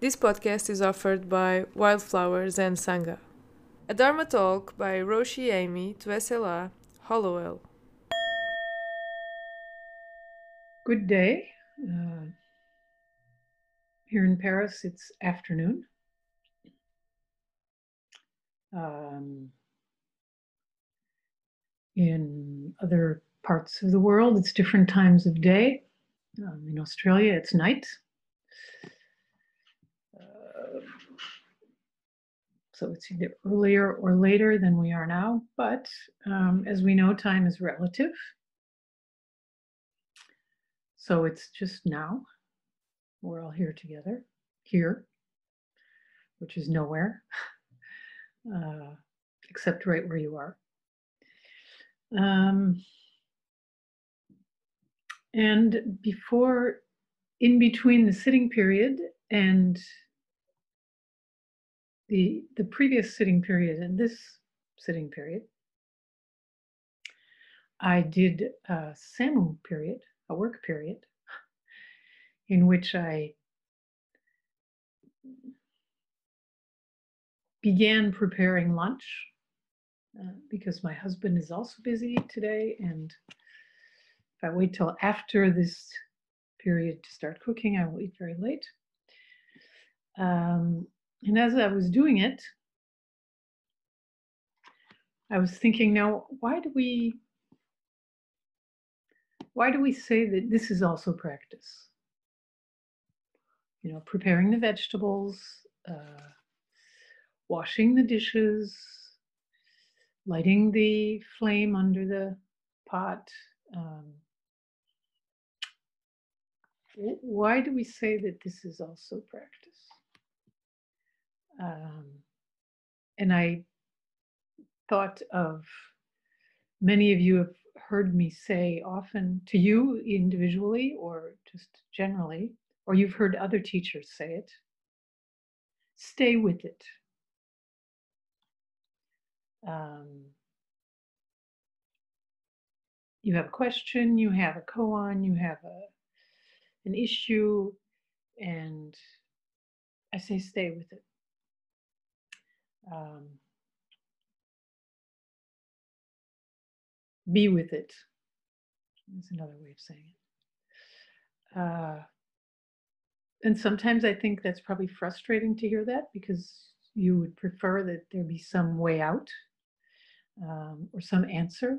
This podcast is offered by Wildflowers Zen Sangha. A Dharma talk by Roshi Amy to SLA, Hollowell. Good day. Uh, here in Paris, it's afternoon. Um, in other parts of the world, it's different times of day. Um, in Australia, it's night. So it's either earlier or later than we are now. But um, as we know, time is relative. So it's just now. We're all here together, here, which is nowhere, uh, except right where you are. Um, and before, in between the sitting period and the, the previous sitting period and this sitting period, I did a SAMU period, a work period, in which I began preparing lunch uh, because my husband is also busy today and if I wait till after this period to start cooking, I will eat very late. Um, and as I was doing it, I was thinking, now, why do we why do we say that this is also practice? You know, preparing the vegetables, uh, washing the dishes, lighting the flame under the pot, um, why do we say that this is also practice? Um, and I thought of many of you have heard me say often to you individually or just generally, or you've heard other teachers say it stay with it. Um, you have a question, you have a koan, you have a an issue and I say stay with it. Um, be with it. That's another way of saying it. Uh, and sometimes I think that's probably frustrating to hear that because you would prefer that there be some way out um, or some answer,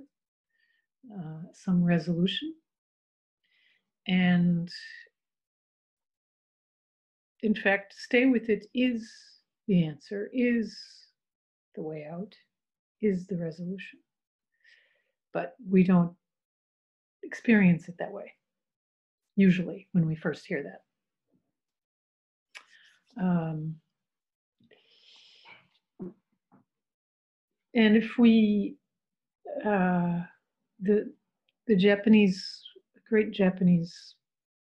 uh, some resolution. And in fact, stay with it is the answer, is the way out, is the resolution. But we don't experience it that way, usually, when we first hear that. Um, and if we, uh, the, the Japanese great Japanese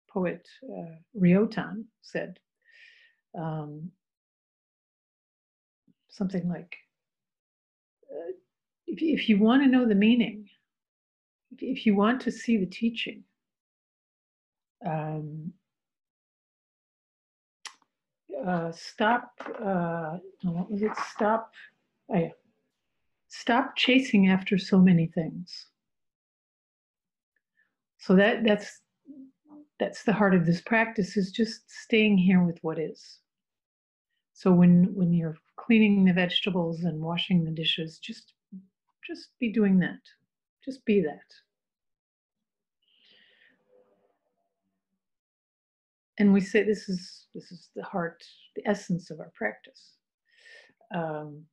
poet uh, Ryokan said um, something like, uh, if, if you want to know the meaning, if, if you want to see the teaching, um, uh, stop, uh, what was it? Stop, oh yeah. Stop chasing after so many things. So that that's that's the heart of this practice is just staying here with what is. So when when you're cleaning the vegetables and washing the dishes, just just be doing that. Just be that. And we say this is this is the heart, the essence of our practice. Um,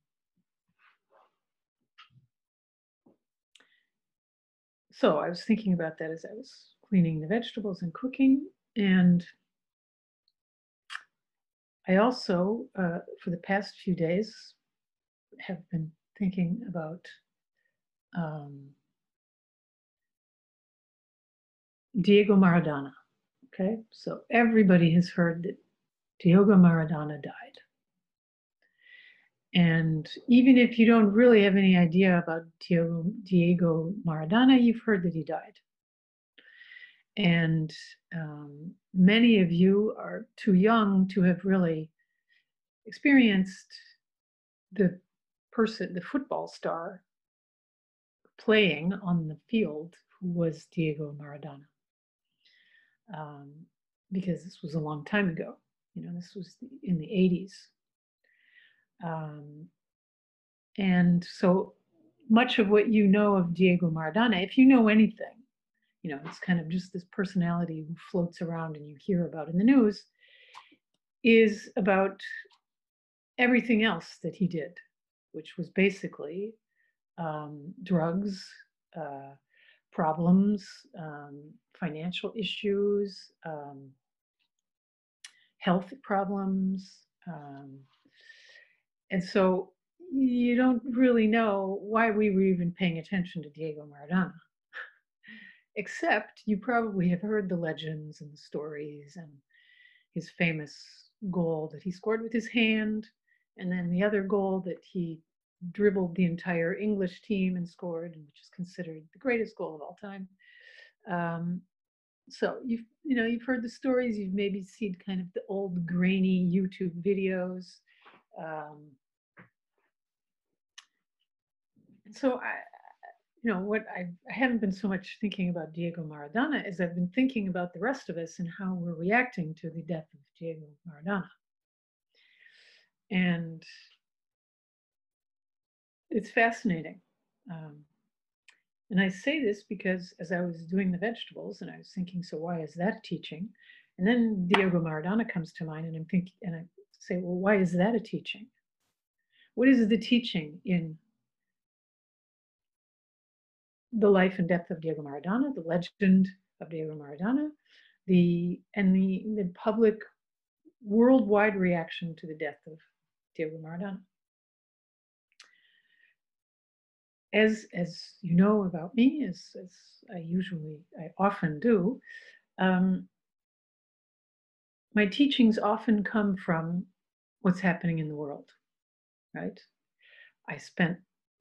so I was thinking about that as I was cleaning the vegetables and cooking. And I also, uh, for the past few days, have been thinking about um, Diego Maradona. Okay, so everybody has heard that Diego Maradona died. And even if you don't really have any idea about Diego, Diego Maradona, you've heard that he died. And um, many of you are too young to have really experienced the person, the football star playing on the field who was Diego Maradona. Um, because this was a long time ago. You know, this was in the 80s. Um, and so much of what you know of Diego Maradona, if you know anything, you know, it's kind of just this personality who floats around and you hear about in the news, is about everything else that he did, which was basically um, drugs, uh, problems, um, financial issues, um, health problems. Um, and so you don't really know why we were even paying attention to Diego Maradona. Except you probably have heard the legends and the stories and his famous goal that he scored with his hand, and then the other goal that he dribbled the entire English team and scored, which is considered the greatest goal of all time. Um, so you've you know you've heard the stories. You've maybe seen kind of the old grainy YouTube videos. Um, so I, you know, what I, I haven't been so much thinking about Diego Maradona as I've been thinking about the rest of us and how we're reacting to the death of Diego Maradona. And it's fascinating. Um, and I say this because as I was doing the vegetables and I was thinking, so why is that teaching? And then Diego Maradona comes to mind and I'm thinking, and I say, well, why is that a teaching? What is the teaching in the life and death of Diego Maradona, the legend of Diego Maradona, the and the, the public worldwide reaction to the death of Diego Maradona. as as you know about me, as as I usually I often do, um, my teachings often come from what's happening in the world, right? I spent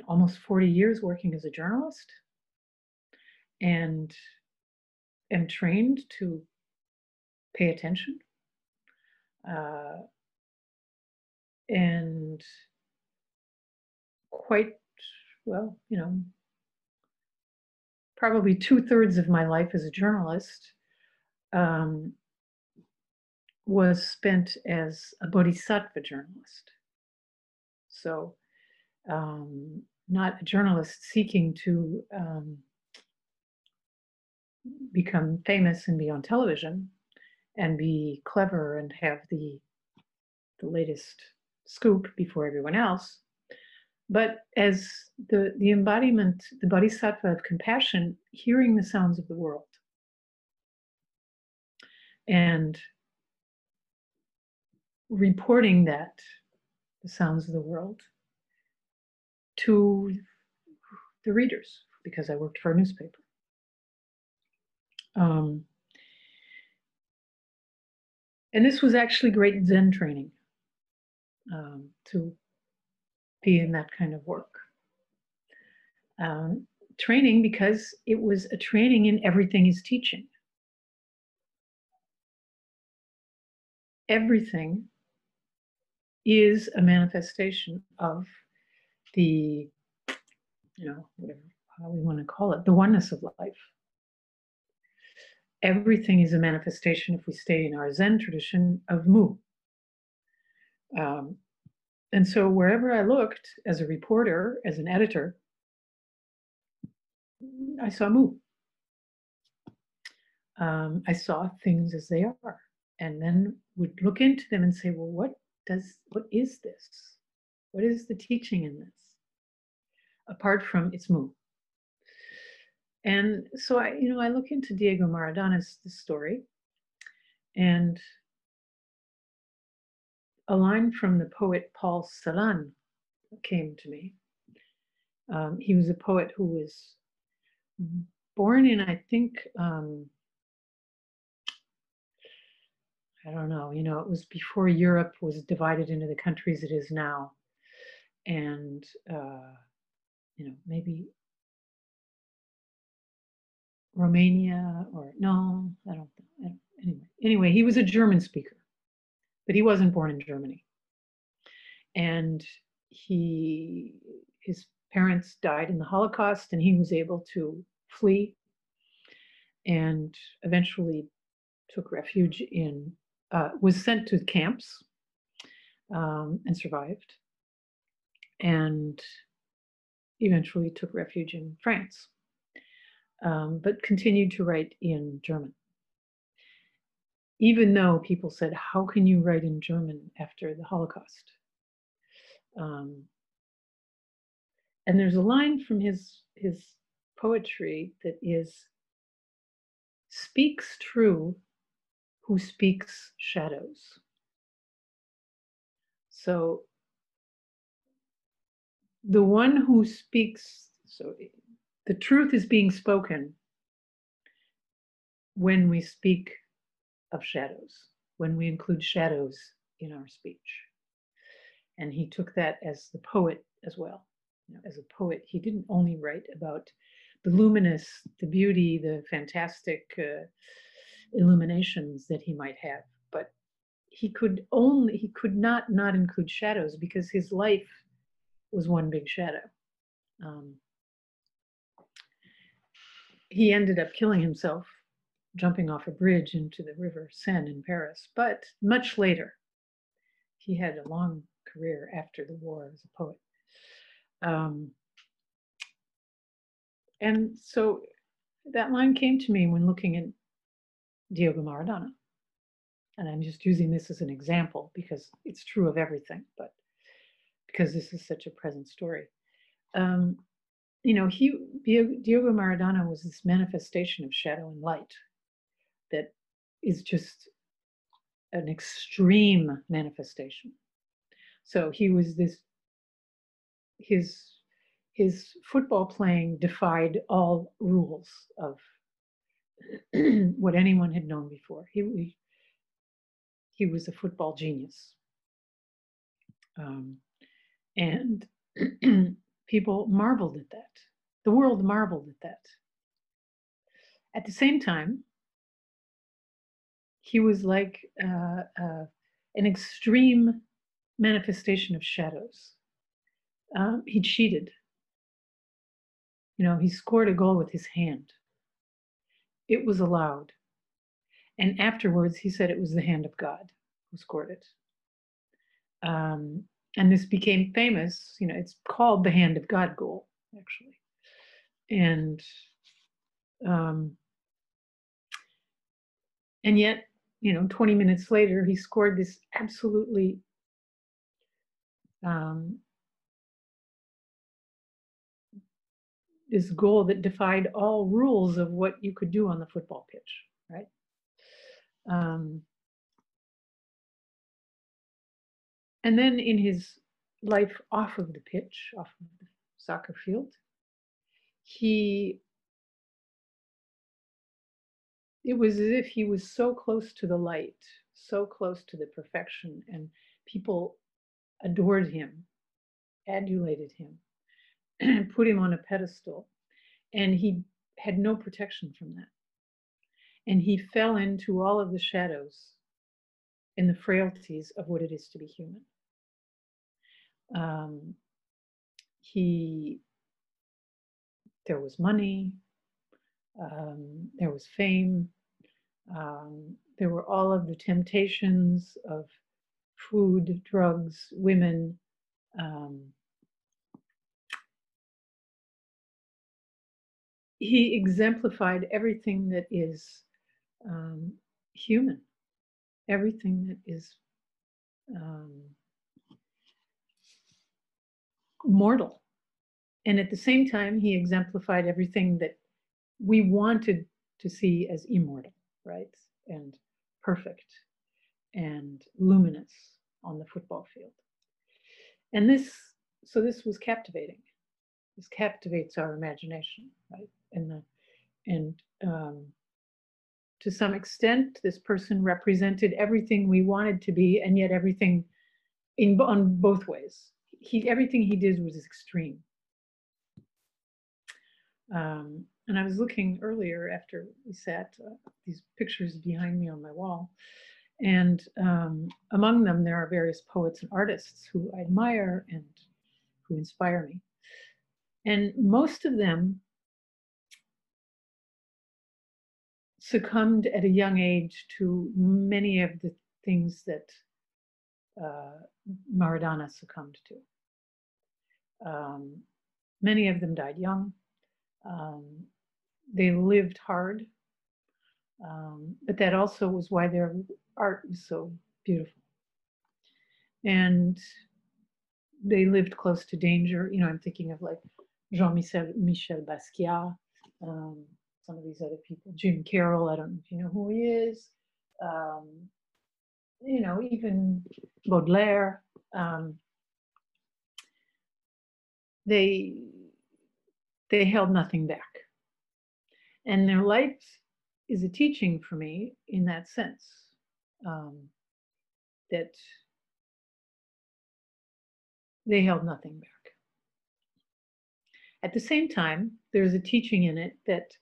almost 40 years working as a journalist and am trained to pay attention uh, and quite well, you know, probably two thirds of my life as a journalist um, was spent as a bodhisattva journalist. So, um, not a journalist seeking to um, become famous and be on television and be clever and have the the latest scoop before everyone else, but as the, the embodiment, the bodhisattva of compassion, hearing the sounds of the world and reporting that, the sounds of the world, to the readers, because I worked for a newspaper. Um, and this was actually great Zen training um, to be in that kind of work. Um, training because it was a training in everything is teaching. Everything is a manifestation of the, you know, whatever how we want to call it, the oneness of life. Everything is a manifestation, if we stay in our Zen tradition, of Mu. Um, and so wherever I looked as a reporter, as an editor, I saw Mu. Um, I saw things as they are, and then would look into them and say, well, what does what is this? What is the teaching in this? Apart from its Mu. And so I, you know, I look into Diego Maradona's story, and a line from the poet Paul Celan came to me. Um, he was a poet who was born in, I think, um, I don't know, you know, it was before Europe was divided into the countries it is now. And, uh, you know, maybe Romania or no, I don't. Anyway, anyway, he was a German speaker, but he wasn't born in Germany. And he, his parents died in the Holocaust, and he was able to flee and eventually took refuge in, uh, was sent to camps um, and survived, and eventually took refuge in France, um, but continued to write in German. Even though people said, How can you write in German after the Holocaust? Um, and there's a line from his, his poetry that is speaks true who speaks shadows. So the one who speaks, so the truth is being spoken when we speak of shadows, when we include shadows in our speech. And he took that as the poet as well. You know, as a poet, he didn't only write about the luminous, the beauty, the fantastic uh, illuminations that he might have, but he could only he could not not include shadows because his life was one big shadow. Um, he ended up killing himself, jumping off a bridge into the river Seine in Paris. But much later, he had a long career after the war as a poet. Um, and so that line came to me when looking at Diego Maradona. And I'm just using this as an example because it's true of everything, but because this is such a present story. Um, you know, he Diego Maradona was this manifestation of shadow and light that is just an extreme manifestation. So he was this his his football playing defied all rules of what anyone had known before. He he was a football genius, um, and people marveled at that. The world marveled at that. At the same time, he was like uh, uh, an extreme manifestation of shadows. Um, he cheated. You know, he scored a goal with his hand. It was allowed. And afterwards, he said it was the hand of God who scored it. Um, and this became famous. You know, it's called the hand of God goal, actually. And um, and yet, you know, 20 minutes later, he scored this absolutely um, this goal that defied all rules of what you could do on the football pitch, right? Um, and then in his life off of the pitch, off of the soccer field, he it was as if he was so close to the light, so close to the perfection, and people adored him, adulated him, and put him on a pedestal, and he had no protection from that. And he fell into all of the shadows and the frailties of what it is to be human. Um, he, there was money, um, there was fame, um, there were all of the temptations of food, drugs, women, um, he exemplified everything that is um, human, everything that is um, mortal. And at the same time, he exemplified everything that we wanted to see as immortal, right? And perfect and luminous on the football field. And this, so this was captivating. This captivates our imagination, right? and the and um, to some extent this person represented everything we wanted to be and yet everything in on both ways he everything he did was extreme um, and I was looking earlier after we sat, uh, these pictures behind me on my wall. And um, among them, there are various poets and artists who I admire and who inspire me. And most of them succumbed at a young age to many of the things that uh, Maradona succumbed to. Um, many of them died young. Um, they lived hard, um, but that also was why their art was so beautiful. And they lived close to danger. You know, I'm thinking of like Jean-Michel Michel Basquiat, um, some of these other people, Jim Carroll. I don't know if you know who he is. Um, you know, even Baudelaire. Um, they they held nothing back, and their life is a teaching for me in that sense. Um, that they held nothing back. At the same time, there's a teaching in it that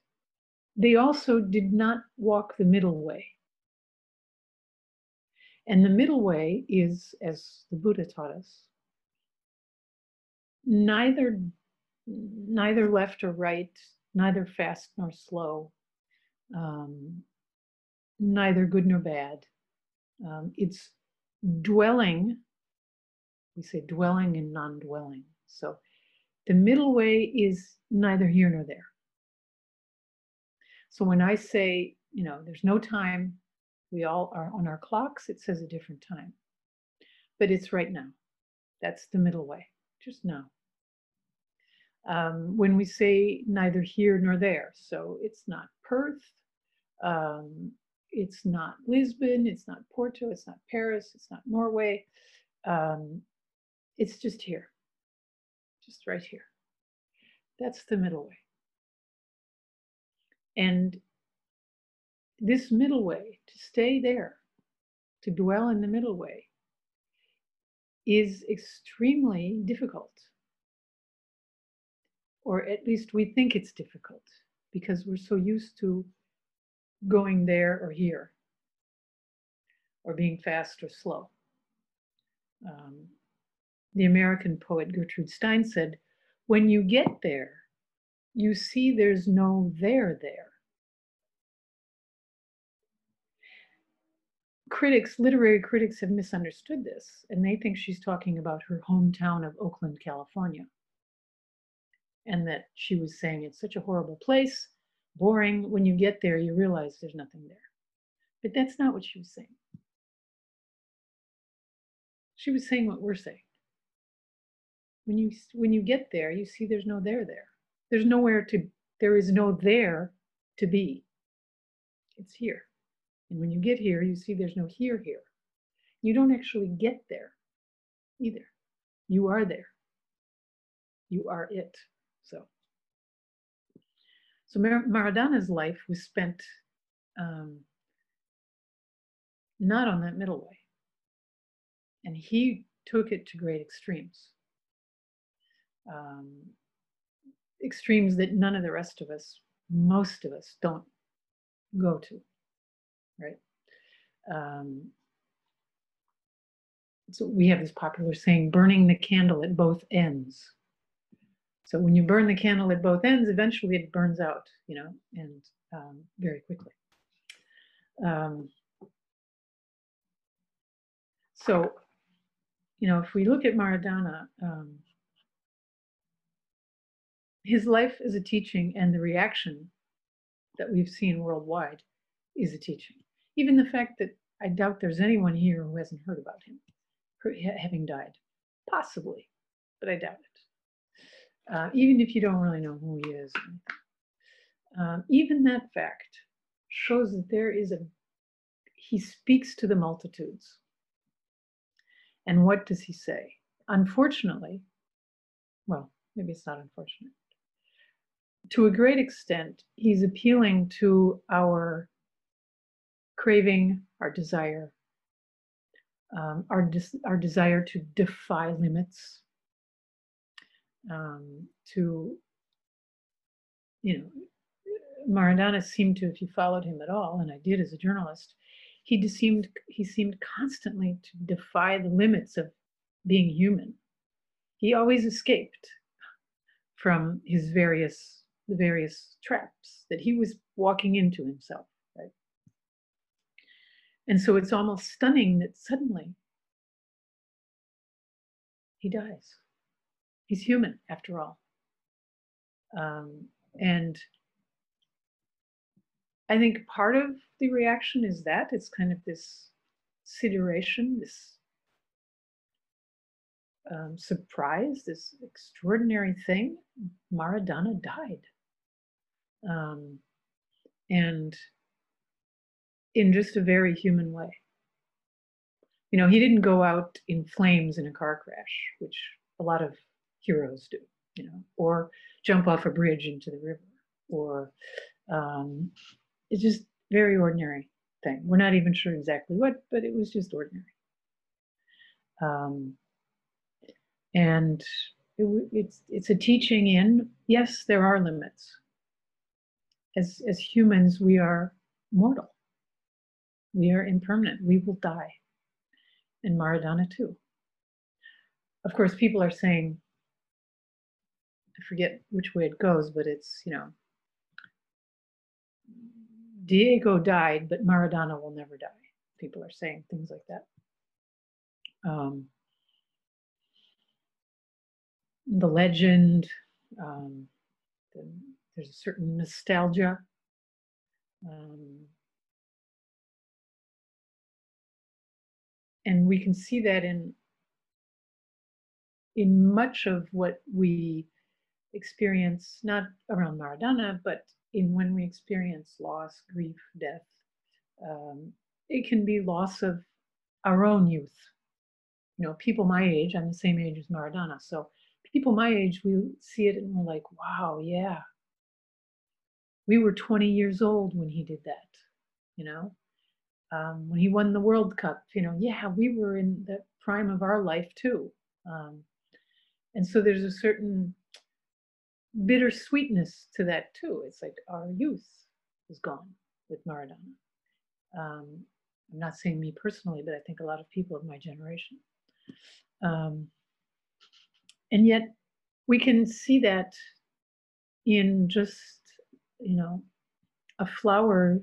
they also did not walk the middle way. And the middle way is, as the Buddha taught us, neither neither left or right, neither fast nor slow, um, neither good nor bad. Um, it's dwelling, we say dwelling and non dwelling. So the middle way is neither here nor there. So when I say, you know, there's no time, we all are on our clocks, it says a different time. But it's right now. That's the middle way, just now. Um, when we say neither here nor there, so it's not Perth, um, it's not Lisbon, it's not Porto, it's not Paris, it's not Norway. Um, it's just here, just right here. That's the middle way. And this middle way, to stay there, to dwell in the middle way, is extremely difficult. Or at least we think it's difficult because we're so used to going there or here, or being fast or slow. Um, the American poet Gertrude Stein said, When you get there, you see there's no there there. Critics, literary critics, have misunderstood this, and they think she's talking about her hometown of Oakland, California. And that she was saying it's such a horrible place boring. When you get there, you realize there's nothing there. But that's not what she was saying. She was saying what we're saying. When you when you get there, you see there's no there there. There's nowhere to there is no there to be. It's here. And when you get here, you see there's no here here. You don't actually get there either. You are there. You are it. So so Mar- Maradona's life was spent um, not on that middle way. And he took it to great extremes. Um, extremes that none of the rest of us, most of us, don't go to, right? Um, so we have this popular saying burning the candle at both ends so when you burn the candle at both ends, eventually it burns out, you know, and um, very quickly. Um, so, you know, if we look at Maradona, um, his life is a teaching, and the reaction that we've seen worldwide is a teaching. Even the fact that I doubt there's anyone here who hasn't heard about him having died, possibly, but I doubt it uh, even if you don't really know who he is. Um, even that fact shows that there is a, he speaks to the multitudes. And what does he say? Unfortunately, well, maybe it's not unfortunate. To a great extent, he's appealing to our craving, our desire, um, our, our desire to defy limits, um, to, you know, Maradona seemed to, if you followed him at all, and I did as a journalist, he seemed he seemed constantly to defy the limits of being human. He always escaped from his various the various traps that he was walking into himself, right? And so it's almost stunning that suddenly he dies. He's human after all. Um, and I think part of the reaction is that it's kind of this situation, this um, surprise, this extraordinary thing. Maradona died. Um, and in just a very human way. You know, he didn't go out in flames in a car crash, which a lot of heroes do, you know, or jump off a bridge into the river, or um, it's just very ordinary thing. We're not even sure exactly what, but it was just ordinary. Um, and it, it's it's a teaching in yes, there are limits. As as humans, we are mortal. We are impermanent. We will die. And Maradona too. Of course, people are saying, I forget which way it goes, but it's you know Diego died, but Maradona will never die. People are saying things like that. Um, the legend, um, the, there's a certain nostalgia. Um, and we can see that in in much of what we experience, not around Maradona, but in when we experience loss, grief, death. Um, it can be loss of our own youth. You know, people my age, I'm the same age as Maradona. So people my age, we see it and we're like, wow, yeah. We were 20 years old when he did that, you know. Um, when he won the World Cup, you know, yeah, we were in the prime of our life too. Um, and so there's a certain bittersweetness to that too. It's like our youth is gone with Maradona. Um, I'm not saying me personally, but I think a lot of people of my generation. Um, and yet we can see that in just, you know, a flower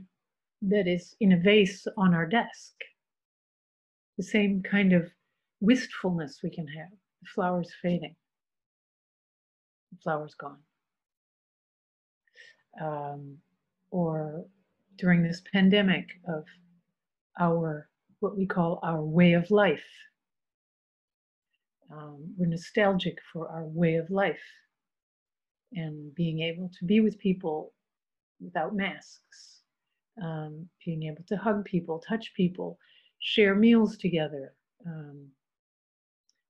that is in a vase on our desk. The same kind of wistfulness we can have. The flower's fading the flower's gone. Um, or during this pandemic of our, what we call our way of life. Um, we're nostalgic for our way of life and being able to be with people without masks, um, being able to hug people, touch people, share meals together. Um,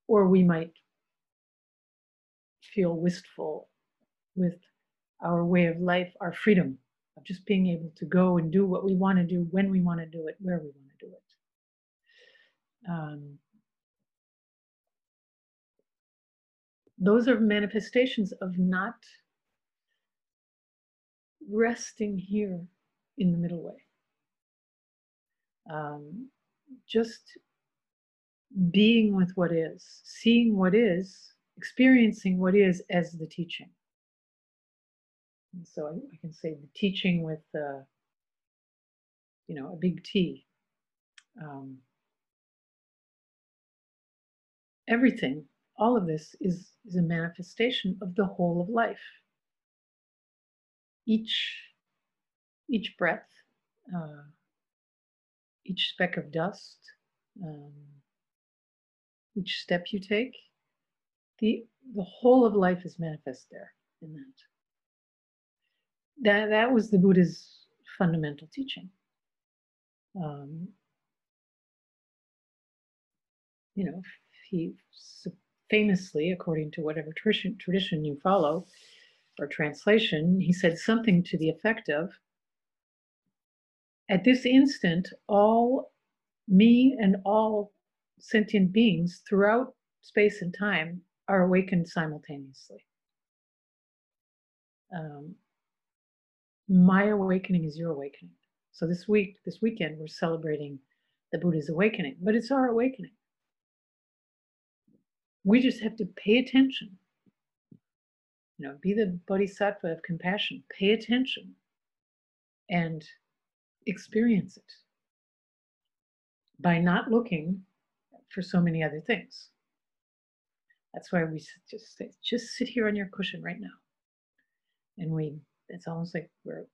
or we might feel wistful with our way of life, our freedom of just being able to go and do what we want to do, when we want to do it, where we want to do it. Um, those are manifestations of not resting here in the middle way. Um, just being with what is, seeing what is, experiencing what is as the teaching. And so I, I, can say the teaching with, uh, you know, a big T. Um, everything, all of this is, is a manifestation of the whole of life. Each, each breath, uh, each speck of dust, um, each step you take, the the whole of life is manifest there in that. That that was the Buddha's fundamental teaching. Um, you know, he famously, according to whatever tradition, tradition you follow or translation, he said something to the effect of, "At this instant, all me and all sentient beings throughout space and time are awakened simultaneously. Um, my awakening is your awakening. So this week, this weekend, we're celebrating the Buddha's awakening, but it's our awakening. We just have to pay attention. You know, be the bodhisattva of compassion. Pay attention and experience it by not looking for so many other things. That's why we just say, just sit here on your cushion right now. And we, it's almost like we're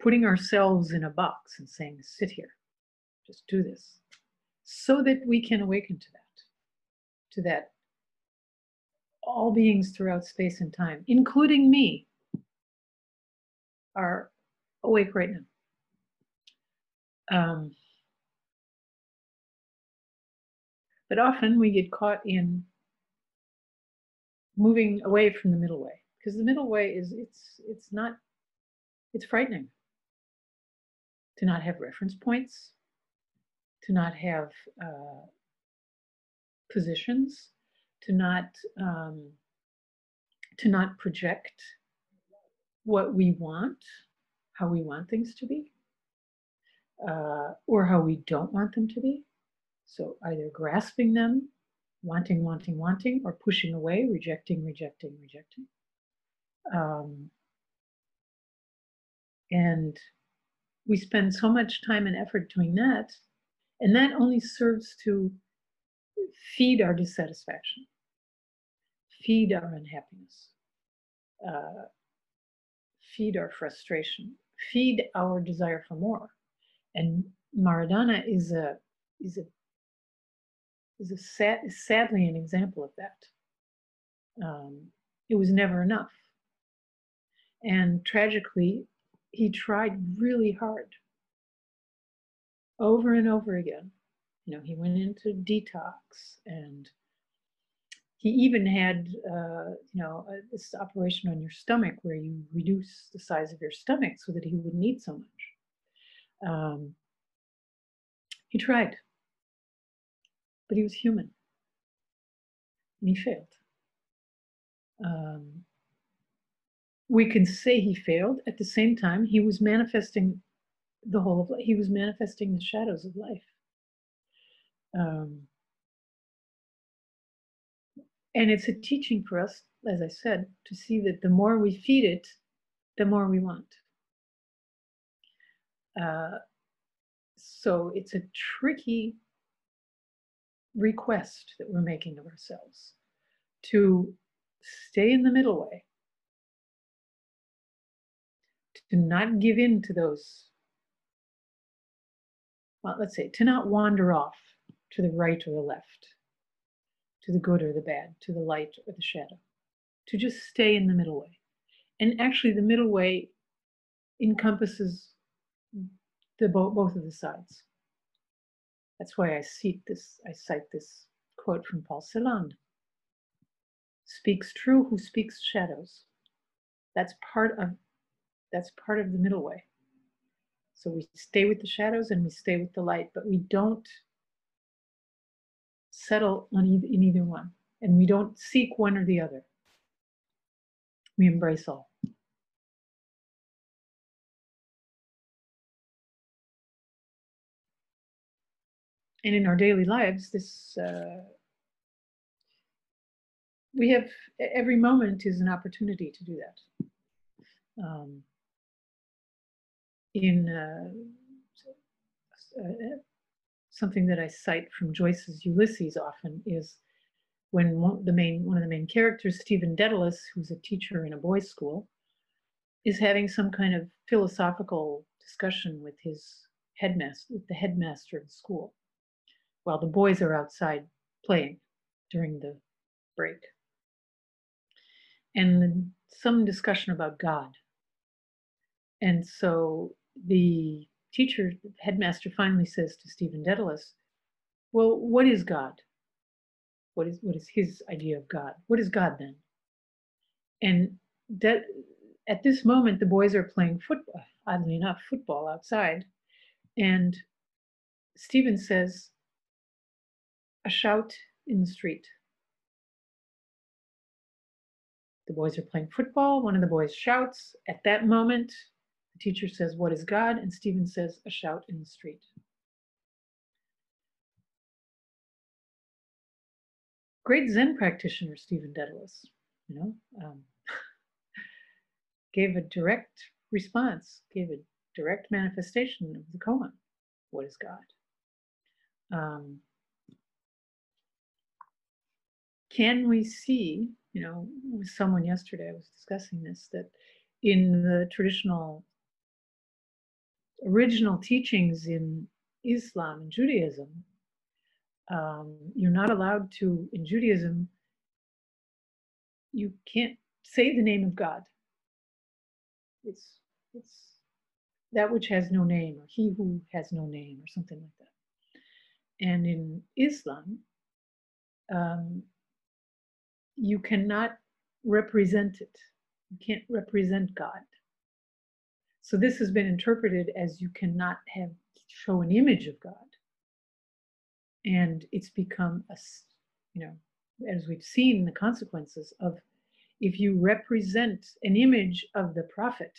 putting ourselves in a box and saying, sit here, just do this, so that we can awaken to that, to that all beings throughout space and time, including me, are awake right now. Um, but often we get caught in moving away from the middle way because the middle way is it's it's not it's frightening to not have reference points to not have uh, positions to not um, to not project what we want how we want things to be uh, or how we don't want them to be so either grasping them wanting, wanting, wanting, or pushing away, rejecting, rejecting, rejecting. Um, and we spend so much time and effort doing that, and that only serves to feed our dissatisfaction, feed our unhappiness, uh, feed our frustration, feed our desire for more. And Maradona is a is a is a sad, sadly an example of that. Um, it was never enough. And tragically, he tried really hard over and over again. You know, he went into detox and he even had, uh, you know, a, this operation on your stomach where you reduce the size of your stomach so that he wouldn't eat so much. Um, he tried but he was human. And he failed. Um, we can say he failed. At the same time, he was manifesting the whole of life. He was manifesting the shadows of life. Um, and it's a teaching for us, as I said, to see that the more we feed it, the more we want. Uh, so it's a tricky request that we're making of ourselves to stay in the middle way, to not give in to those, well, let's say, to not wander off to the right or the left, to the good or the bad, to the light or the shadow, to just stay in the middle way. And actually, the middle way encompasses the both of the sides. That's why I cite this, I cite this quote from Paul Celan. Speaks true who speaks shadows. That's part of that's part of the middle way. So we stay with the shadows and we stay with the light, but we don't settle on in either one. And we don't seek one or the other. We embrace all. and in our daily lives, this uh, we have every moment is an opportunity to do that. Um, in uh, uh, something that I cite from Joyce's Ulysses often is when one, the main one of the main characters, Stephen Dedalus, who's a teacher in a boys' school, is having some kind of philosophical discussion with his headmaster, with the headmaster of the school while the boys are outside playing during the break. And some discussion about God. And so the teacher, headmaster finally says to Stephen Dedalus, Well, what is God? What is what is his idea of God? What is God then? And that at this moment the boys are playing football, oddly enough, football outside. And Stephen says, a shout in the street. The boys are playing football. One of the boys shouts. At that moment, teacher says, What is God? And Stephen says, A shout in the street. Great Zen practitioner, Stephen Dedalus, you know, um, gave a direct response, gave a direct manifestation of the koan. What is God? Um, can we see, you know, with someone yesterday, I was discussing this, that in the traditional original teachings in Islam and Judaism, um, you're not allowed to, in Judaism, you can't say the name of God. It's, it's that which has no name, or he who has no name, or something like that. And in Islam, um, you cannot represent it. You can't represent God. So this has been interpreted as you cannot have show an image of God. And it's become a, you know, as we've seen the consequences of if you represent an image of the prophet,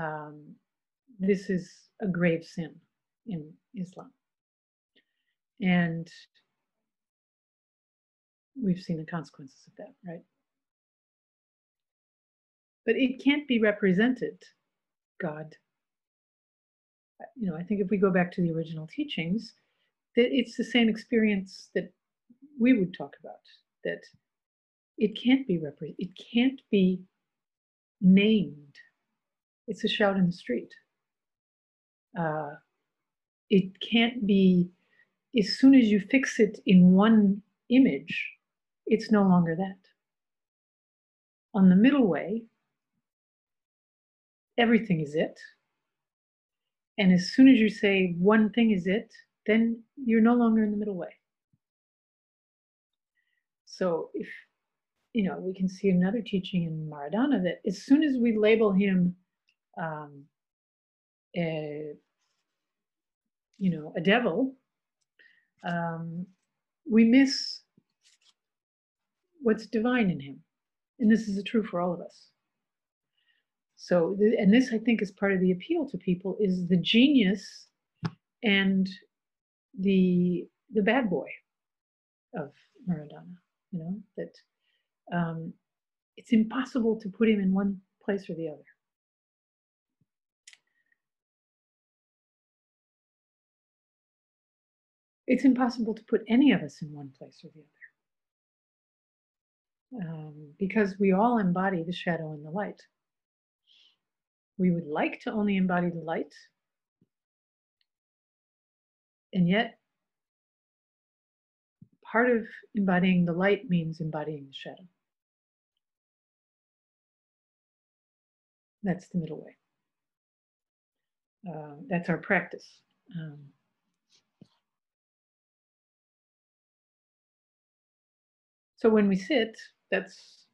um, this is a grave sin in Islam. And we've seen the consequences of that, right? But it can't be represented, God. You know, I think if we go back to the original teachings, that it's the same experience that we would talk about, that it can't be represented, it can't be named. It's a shout in the street. Uh, it can't be, as soon as you fix it in one image, it's no longer that. On the middle way, everything is it. And as soon as you say one thing is it, then you're no longer in the middle way. So if, you know, we can see another teaching in Mahayana that as soon as we label him, um, a, you know, a devil, um, we miss what's divine in him. And this is true for all of us. So, and this I think is part of the appeal to people is the genius and the the bad boy of Mahayana. You know that um, it's impossible to put him in one place or the other. It's impossible to put any of us in one place or the other um, because we all embody the shadow and the light. We would like to only embody the light, and yet part of embodying the light means embodying the shadow. That's the middle way. Uh, that's our practice. Um, so when we sit, that's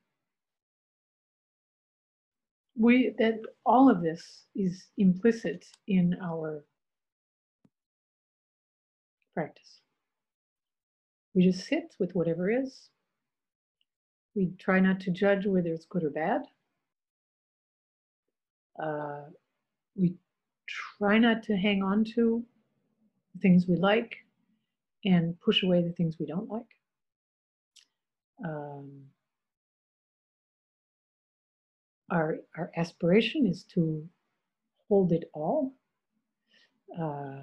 we that all of this is implicit in our practice. We just sit with whatever is. We try not to judge whether it's good or bad. Uh, we try not to hang on to things we like and push away the things we don't like. Um, our, our aspiration is to hold it all. Uh,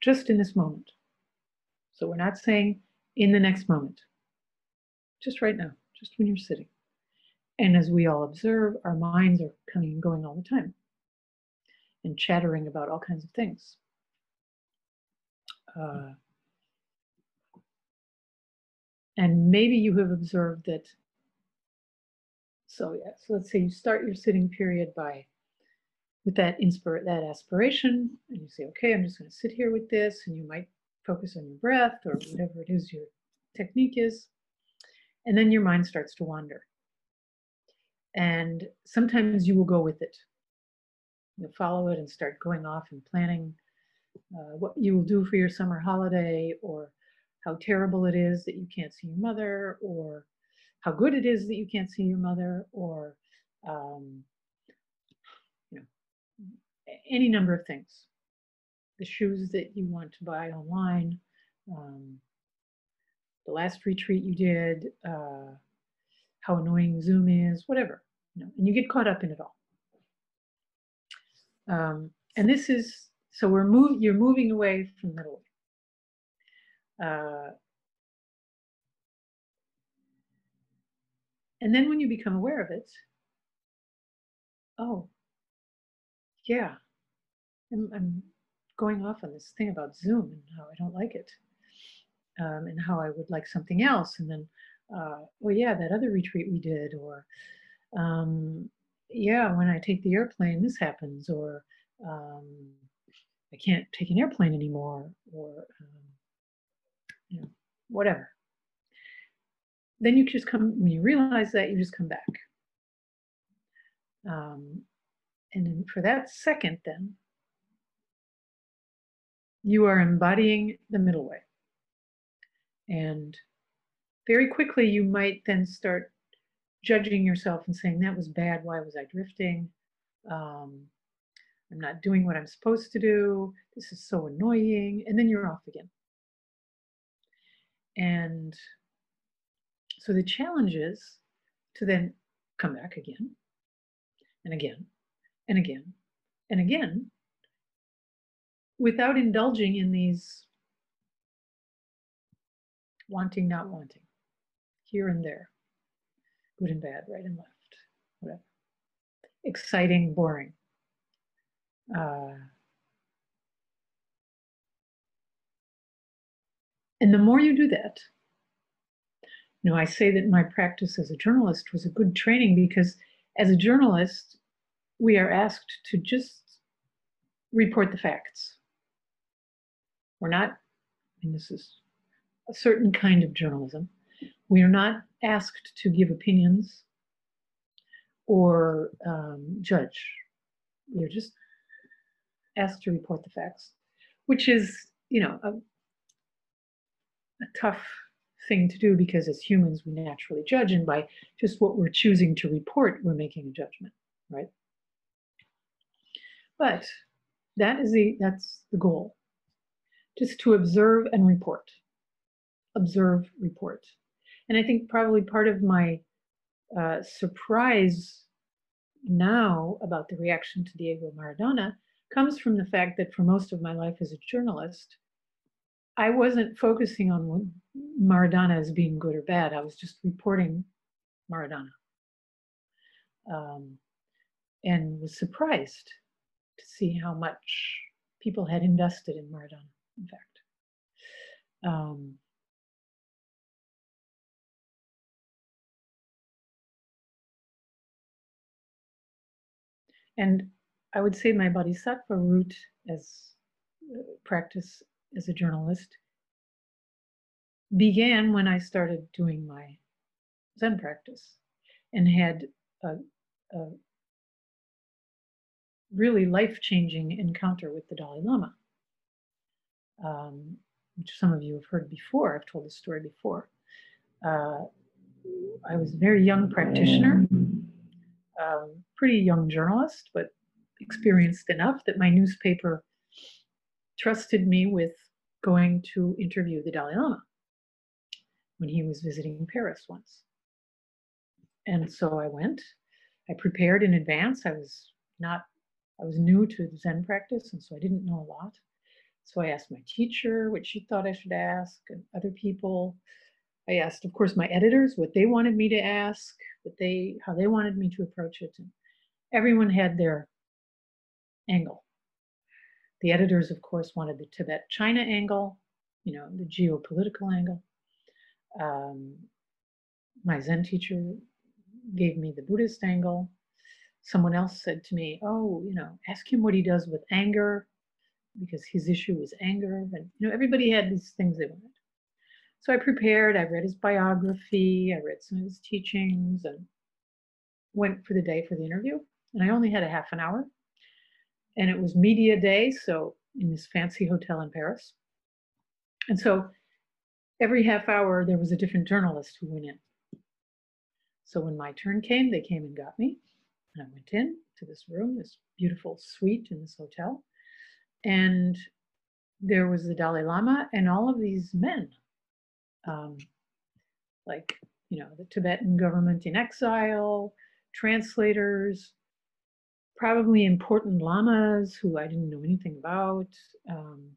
just in this moment. So we're not saying in the next moment, just right now, just when you're sitting. And as we all observe, our minds are coming and going all the time and chattering about all kinds of things. Uh, and maybe you have observed that. So yeah, so let's say you start your sitting period by with that inspire that aspiration, and you say, okay, I'm just going to sit here with this, and you might focus on your breath or whatever it is your technique is, and then your mind starts to wander. And sometimes you will go with it. You'll follow it and start going off and planning uh, what you will do for your summer holiday or how terrible it is that you can't see your mother or how good it is that you can't see your mother, or um, you know, any number of things. The shoes that you want to buy online, um, the last retreat you did, uh, how annoying Zoom is, whatever. You know, and you get caught up in it all. Um, and this is so we're move you're moving away from middle. Uh, and then when you become aware of it, oh, yeah, I'm, I'm going off on this thing about Zoom and how I don't like it, um, and how I would like something else, and then, uh, well, yeah, that other retreat we did, or um, yeah, when I take the airplane, this happens, or um, I can't take an airplane anymore, or um, you know, whatever. Then you just come when you realize that you just come back, um, and then for that second, then you are embodying the middle way, and very quickly you might then start judging yourself and saying that was bad. Why was I drifting? Um, I'm not doing what I'm supposed to do. This is so annoying. And then you're off again. And so the challenge is to then come back again and again and again and again without indulging in these wanting, not wanting, here and there, good and bad, right and left, whatever, exciting, boring. Uh, and the more you do that, you know, I say that my practice as a journalist was a good training because as a journalist, we are asked to just report the facts. We're not, mean, this is a certain kind of journalism. We are not asked to give opinions or um, judge. We are just asked to report the facts, which is, you know, a, a tough thing to do because as humans we naturally judge, and by just what we're choosing to report, we're making a judgment, right? But that is the that's the goal, just to observe and report, observe, report, and I think probably part of my uh, surprise now about the reaction to Diego Maradona comes from the fact that for most of my life as a journalist, I wasn't focusing on Maradona as being good or bad. I was just reporting Maradona. Um, and was surprised to see how much people had invested in Maradona, in fact. Um, and I would say my bodhisattva root as uh, practice as a journalist began when I started doing my Zen practice and had a, a really life changing encounter with the Dalai Lama, um, which some of you have heard before. I've told this story before. Uh, I was a very young practitioner, um, pretty young journalist, but experienced enough that my newspaper trusted me with going to interview the Dalai Lama when he was visiting Paris once. And so I went. I prepared in advance. I was not, I was new to the Zen practice, and so I didn't know a lot. So I asked my teacher what she thought I should ask, and other people. I asked, of course, my editors what they wanted me to ask, what they, how they wanted me to approach it. And everyone had their angle. The editors, of course, wanted the Tibet China angle, you know, the geopolitical angle. Um, my Zen teacher gave me the Buddhist angle. Someone else said to me, Oh, you know, ask him what he does with anger, because his issue was anger. And, you know, everybody had these things they wanted. So I prepared, I read his biography, I read some of his teachings, and went for the day for the interview. And I only had a half an hour and it was media day, so in this fancy hotel in Paris. And so every half hour there was a different journalist who went in. So when my turn came, they came and got me. And I went in to this room, this beautiful suite in this hotel. And there was the Dalai Lama and all of these men, um, like, you know, the Tibetan government in exile, translators, probably important lamas who I didn't know anything about. Um,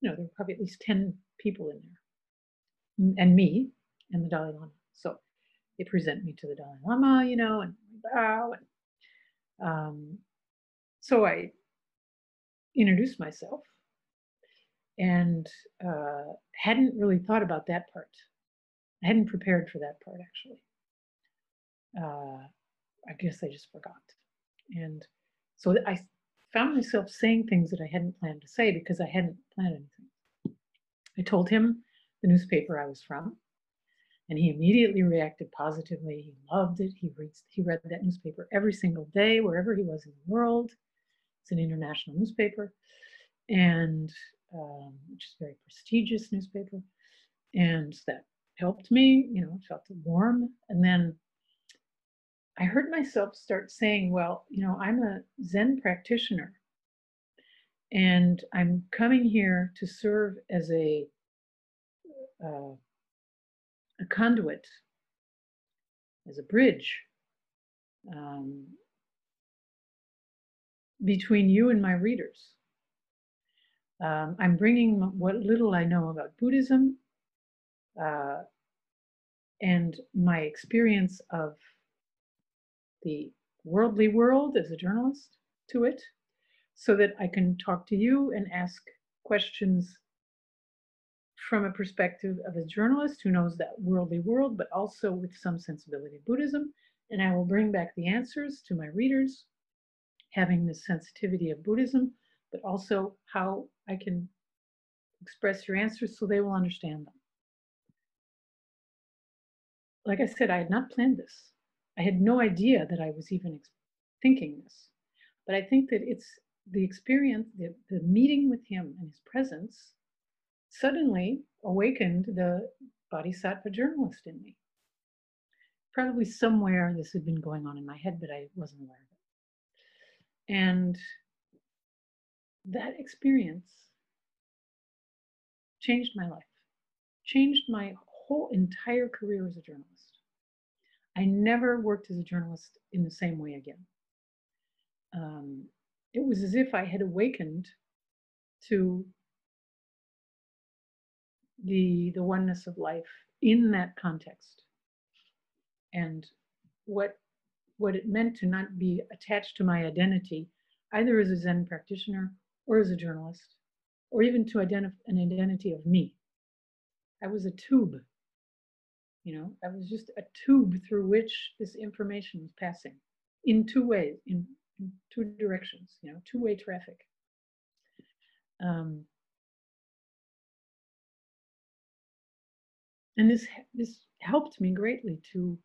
you know, there were probably at least 10 people in there, and me and the Dalai Lama. So they present me to the Dalai Lama, you know, and bow. And, um, so I introduced myself and uh, hadn't really thought about that part. I hadn't prepared for that part actually. Uh, I guess I just forgot. And so I found myself saying things that I hadn't planned to say because I hadn't planned anything. I told him the newspaper I was from, and he immediately reacted positively. He loved it. He reads he read that newspaper every single day, wherever he was in the world. It's an international newspaper, and um, which is a very prestigious newspaper, and that helped me. You know, felt warm, and then I heard myself start saying, well, you know, I'm a Zen practitioner and I'm coming here to serve as a uh, a conduit, as a bridge um, between you and my readers. Um, I'm bringing what little I know about Buddhism uh, and my experience of the worldly world as a journalist to it so that I can talk to you and ask questions from a perspective of a journalist who knows that worldly world, but also with some sensibility of Buddhism. And I will bring back the answers to my readers, having the sensitivity of Buddhism, but also how I can express your answers so they will understand them. Like I said, I had not planned this. I had no idea that I was even thinking this. But I think that it's the experience, the, the meeting with him and his presence suddenly awakened the bodhisattva journalist in me. Probably somewhere this had been going on in my head, but I wasn't aware of it. And that experience changed my life, changed my whole entire career as a journalist. I never worked as a journalist in the same way again. Um, it was as if I had awakened to the the oneness of life in that context, and what what it meant to not be attached to my identity, either as a Zen practitioner or as a journalist, or even to identify an identity of me. I was a tube you know, I was just a tube through which this information was passing in two ways, in, in two directions, you know, two way traffic. Um, and this this helped me greatly to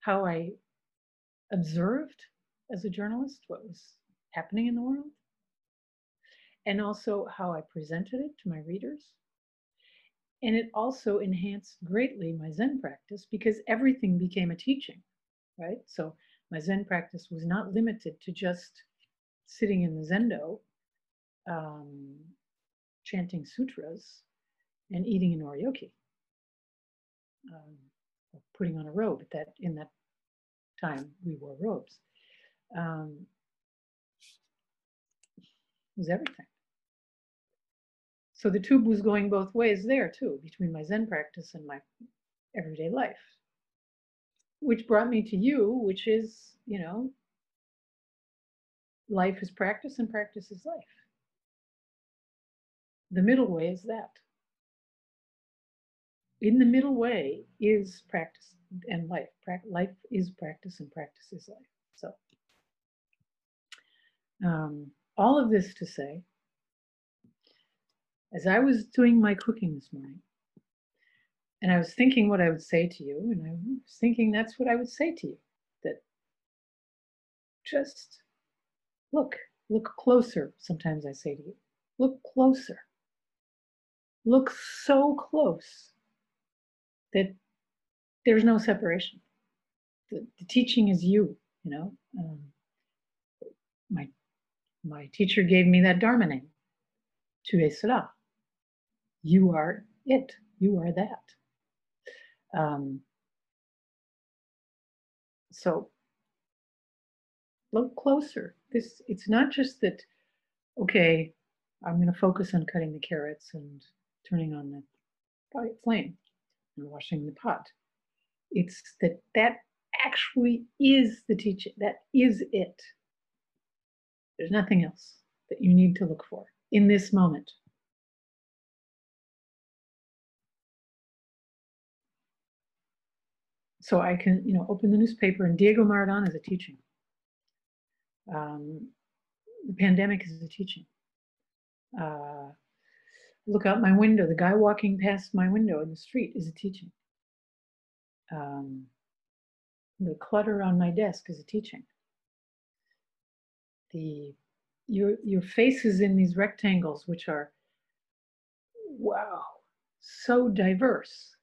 how I observed as a journalist what was happening in the world, and also how I presented it to my readers and it also enhanced greatly my Zen practice because everything became a teaching, right? So my Zen practice was not limited to just sitting in the Zendo, um, chanting sutras, and eating an oryoki, um, putting on a robe. At that in that time, we wore robes. Um, was everything. So the tube was going both ways there too, between my Zen practice and my everyday life. Which brought me to you, which is, you know, life is practice and practice is life. The middle way is that. In the middle way is practice and life. life is practice and practice is life. So, um, all of this to say, as I was doing my cooking this morning, and I was thinking what I would say to you, and I was thinking that's what I would say to you that just look, look closer. Sometimes I say to you, look closer. Look so close that there's no separation. the, the teaching is you, you know. Um, my my teacher gave me that Dharma name. Tu es cela. You are it. You are that. Um, so look closer. This it's not just that, okay, I'm going to focus on cutting the carrots and turning on the flame and washing the pot. It's that that actually is the teaching. That is it. There's nothing else that you need to look for in this moment. So I can, you know, open the newspaper and Diego Maradona is a teaching. Um, the pandemic is a teaching. Uh, look out my window. The guy walking past my window in the street is a teaching. Um, the clutter on my desk is a teaching. The your your faces in these rectangles, which are wow, so diverse.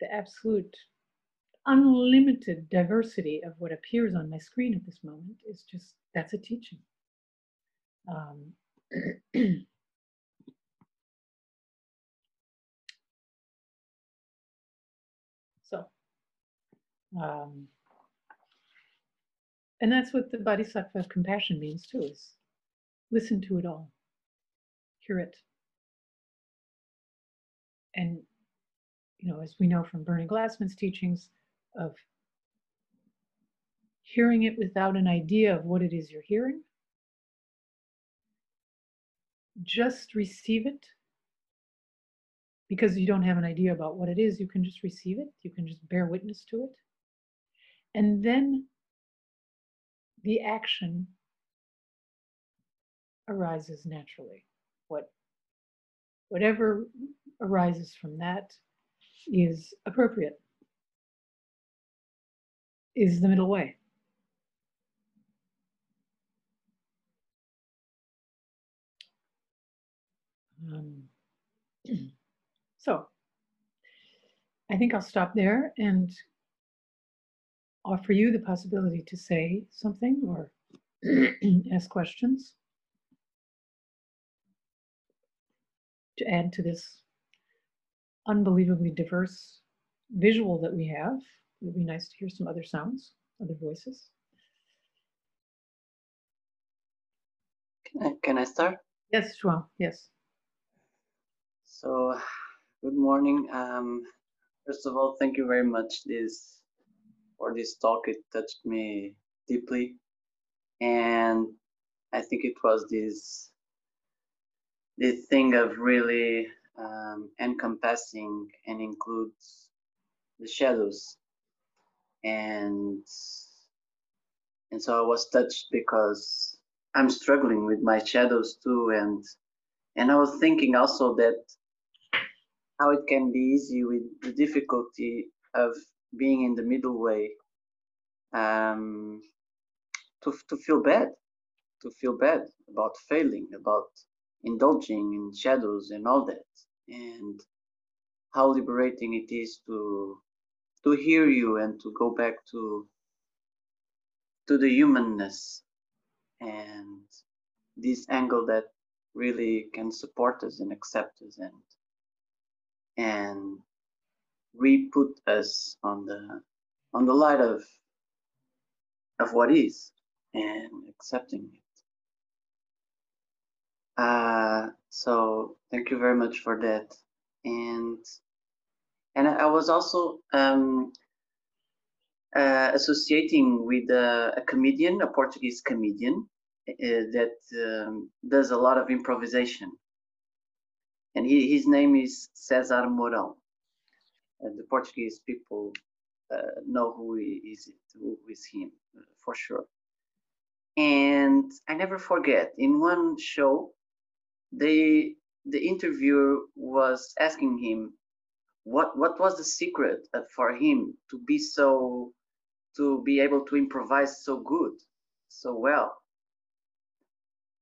The absolute unlimited diversity of what appears on my screen at this moment is just that's a teaching. Um, so, um, and that's what the bodhisattva of compassion means too is listen to it all, hear it. And, you know, as we know from Bernie Glassman's teachings of hearing it without an idea of what it is you're hearing, just receive it because you don't have an idea about what it is. You can just receive it, you can just bear witness to it. And then the action arises naturally. What whatever arises from that is appropriate, is the middle way. Um, so I think I'll stop there and offer you the possibility to say something or ask questions to add to this unbelievably diverse visual that we have. It would be nice to hear some other sounds, other voices. Can I, can I start? Yes, João, yes. So, good morning. Um, first of all, thank you very much this for this talk. It touched me deeply, and I think it was this this thing of really um, encompassing and includes the shadows, and and so I was touched because I'm struggling with my shadows too, and and I was thinking also that how it can be easy with the difficulty of being in the middle way um, to, to feel bad to feel bad about failing about indulging in shadows and all that and how liberating it is to to hear you and to go back to to the humanness and this angle that really can support us and accept us and and re-put us on the on the light of of what is and accepting it. Uh, so thank you very much for that. And and I was also um, uh, associating with a, a, comedian, a Portuguese comedian uh, that um, does a lot of improvisation and he, his name is Cesar Mourão. And the Portuguese people uh, know who is it, who is him uh, for sure. And I never forget. In one show, they the interviewer was asking him what what was the secret uh, for him to be so to be able to improvise so good so well?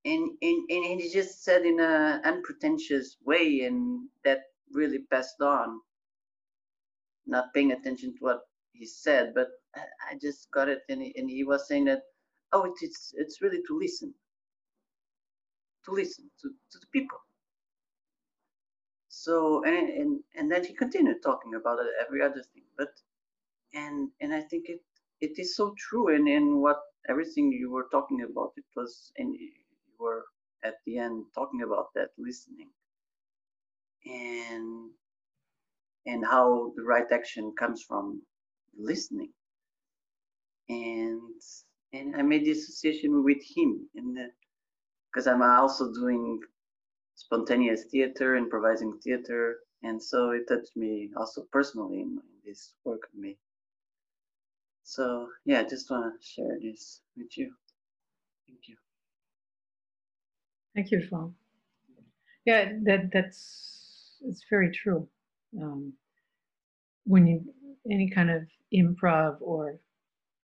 And, and, and he just said in an unpretentious way and that really passed on. Not paying attention to what he said, but I, I just got it, and he, and he was saying that, oh, it's it's really to listen, to listen to, to the people. So and, and and then he continued talking about every other thing, but and and I think it it is so true, and in what everything you were talking about, it was, and you were at the end talking about that listening, and and how the right action comes from listening. And and I made the association with him, and because I'm also doing spontaneous theater, improvising theater, and so it touched me also personally in, this work of me. So yeah, I just want to share this with you. Thank you. Thank you, João. Yeah, that that's it's very true. Um, when you any kind of improv or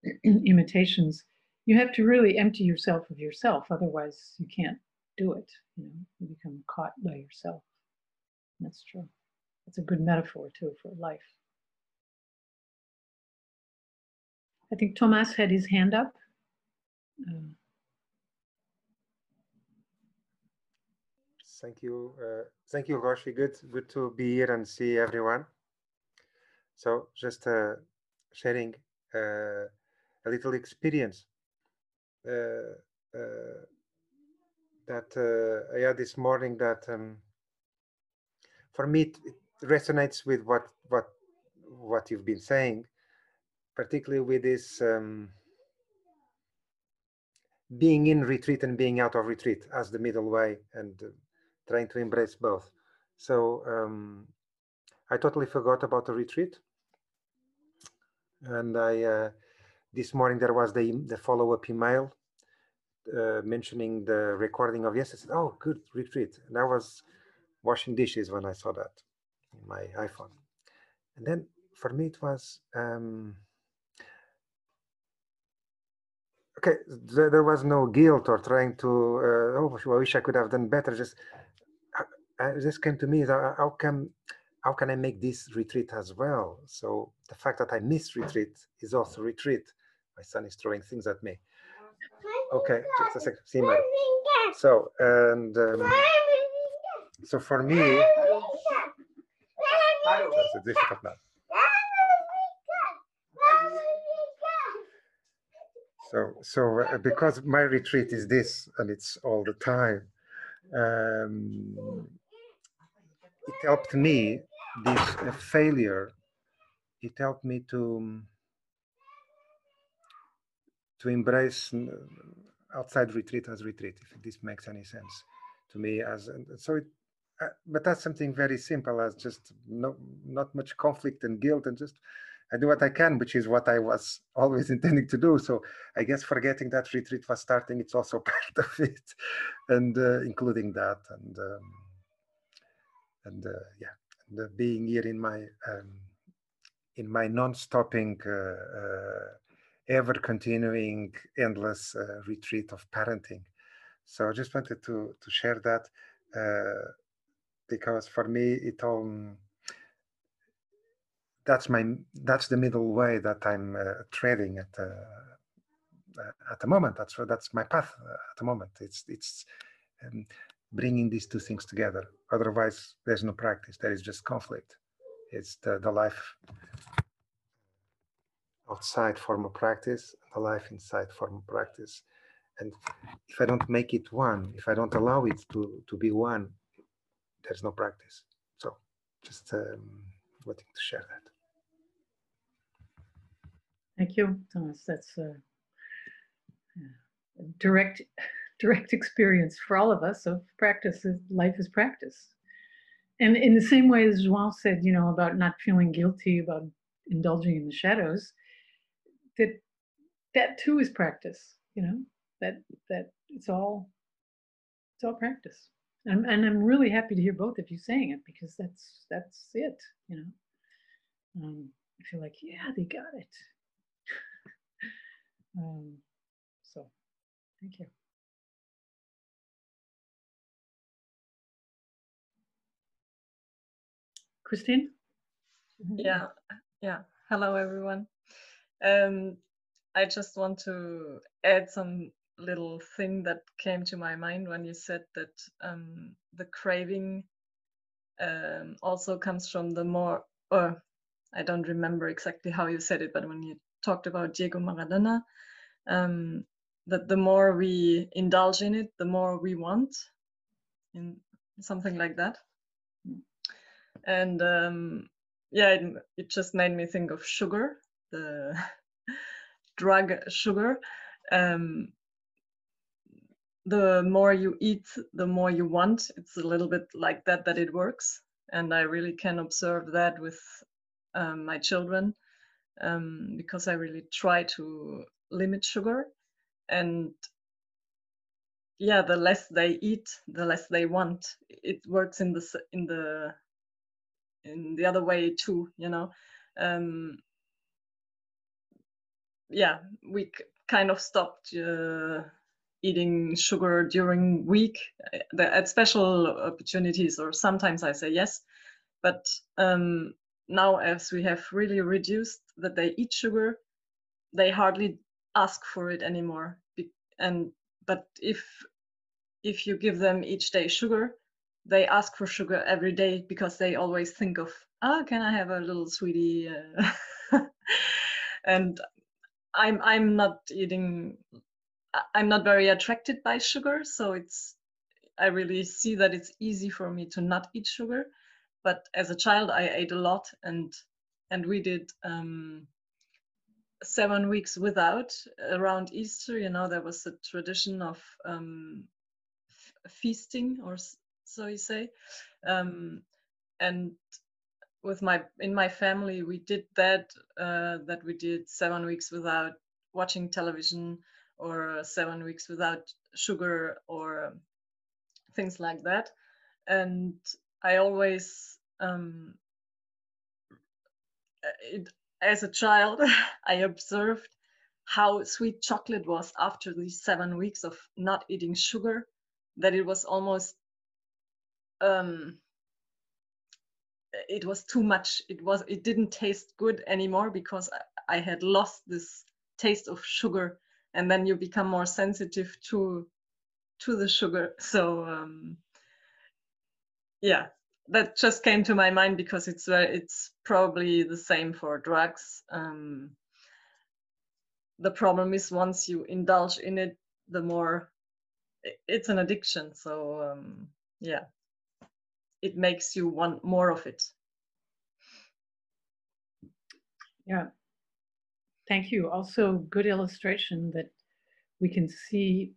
imitations, you have to really empty yourself of yourself. Otherwise, you can't do it. You know, you become caught by yourself. That's true. That's a good metaphor too for life. I think Thomas had his hand up. Uh, thank you, uh, thank you, Roshi. Good, good to be here and see everyone. So, just uh, sharing uh, a little experience that I had this morning. That um, for me, it, it resonates with what what what you've been saying particularly with this um, being in retreat and being out of retreat as the middle way and uh, trying to embrace both. So um, I totally forgot about the retreat. And I, uh, this morning there was the, the follow-up email uh, mentioning the recording of yesterday. Oh, good retreat. And I was washing dishes when I saw that in my iPhone. And then for me, it was, um, okay, there, there, was no guilt or trying to, uh, oh, I wish I could have done better. Just, uh, this came to me, how come, how can I make this retreat as well? So the fact that I miss retreat is also retreat. My son is throwing things at me. Okay, just a second. See, madam. So, and um, so for me, that's difficult now. So, so uh, because my retreat is this, and it's all the time, um, it helped me. This uh, failure, it helped me to to embrace outside retreat as retreat, if this makes any sense to me. As so, it, uh, but that's something very simple as just no, not much conflict and guilt, and just I do what I can, which is what I was always intending to do. So I guess forgetting that retreat was starting, it's also part of it, and uh, including that, and um, and uh, yeah, and, uh, being here in my um, in my non-stopping, uh, uh, ever continuing, endless uh, retreat of parenting. So I just wanted to to share that because for me it all that's my that's the middle way that I'm uh, treading at the uh, at the moment. That's that's my path uh, at the moment. It's it's um, bringing these two things together. Otherwise, there's no practice. There is just conflict. It's the the life outside formal practice, and the life inside formal practice. And if I don't make it one, if I don't allow it to to be one, there's no practice. So just um, wanting to share that. Thank you, Thomas. That's a, a direct, direct experience for all of us of practice. Life is practice. And in the same way as João said, you know, about not feeling guilty about indulging in the shadows, that that too is practice. You know, that that it's all it's all practice. And, and I'm really happy to hear both of you saying it because that's that's it. You know, um, I feel like yeah, they got it. Um, so, thank you. Christine? Yeah, yeah. Hello, everyone. Um, I just want to add some little thing that came to my mind when you said that um, the craving um, also comes from the more, or I don't remember exactly how you said it, but when you talked about Diego Maradona, um, that the more we indulge in it, the more we want, in something like that. And um, yeah, it, it just made me think of sugar, the drug sugar. Um, the more you eat, the more you want. It's a little bit like that that it works, and I really can observe that with um, my children um, because I really try to limit sugar, and yeah, the less they eat, the less they want. It works in the in the in the other way too, you know. Um, yeah, we kind of stopped. Uh, eating sugar during week. At special opportunities or sometimes i say yes. But um, now as we have really reduced that they eat sugar they hardly ask for it anymore. And but if if you give them each day sugar they ask for sugar every day because they always think of oh can i have a little sweetie? And i'm i'm not eating I'm not very attracted by sugar, so it's I really see that it's easy for me to not eat sugar. But as a child, I ate a lot, and and we did um, seven weeks without around Easter. You know, there was a tradition of um, feasting, or so you say, um, and with my in my family, we did that. Uh, that we did seven weeks without watching television or seven weeks without sugar or things like that. And I always, um, it, as a child, I observed how sweet chocolate was after these seven weeks of not eating sugar, that it was almost, um, it was too much. It was, it didn't taste good anymore because I, I had lost this taste of sugar. And then you become more sensitive to to the sugar. So um, yeah that just came to my mind because it's uh, it's probably the same for drugs. Um, the problem is once you indulge in it the more it's an addiction. So um, yeah it makes you want more of it yeah Thank you. Also, good illustration that we can see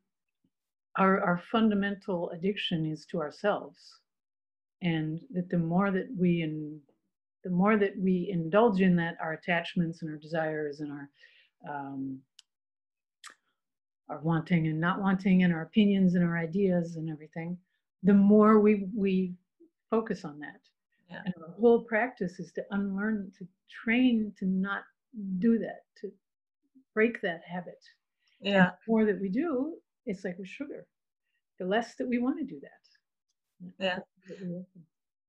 our, our fundamental addiction is to ourselves. And that the more that we in, the more that we indulge in that, our attachments and our desires and our um, our wanting and not wanting and our opinions and our ideas and everything, the more we we focus on that. Yeah. And our whole practice is to unlearn, to train to not do that, to break that habit. Yeah. And the more that we do, it's like with sugar. The less that we want to do that. Yeah.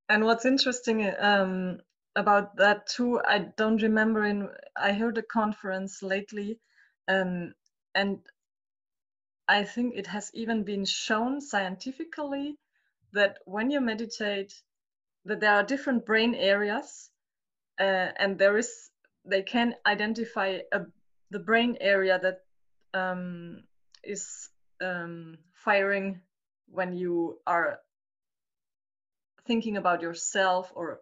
And what's interesting um, about that too, I don't remember in I heard a conference lately, um, and I think it has even been shown scientifically that when you meditate, that there are different brain areas, uh, and there is they can identify a, the brain area that um, is um, firing when you are thinking about yourself or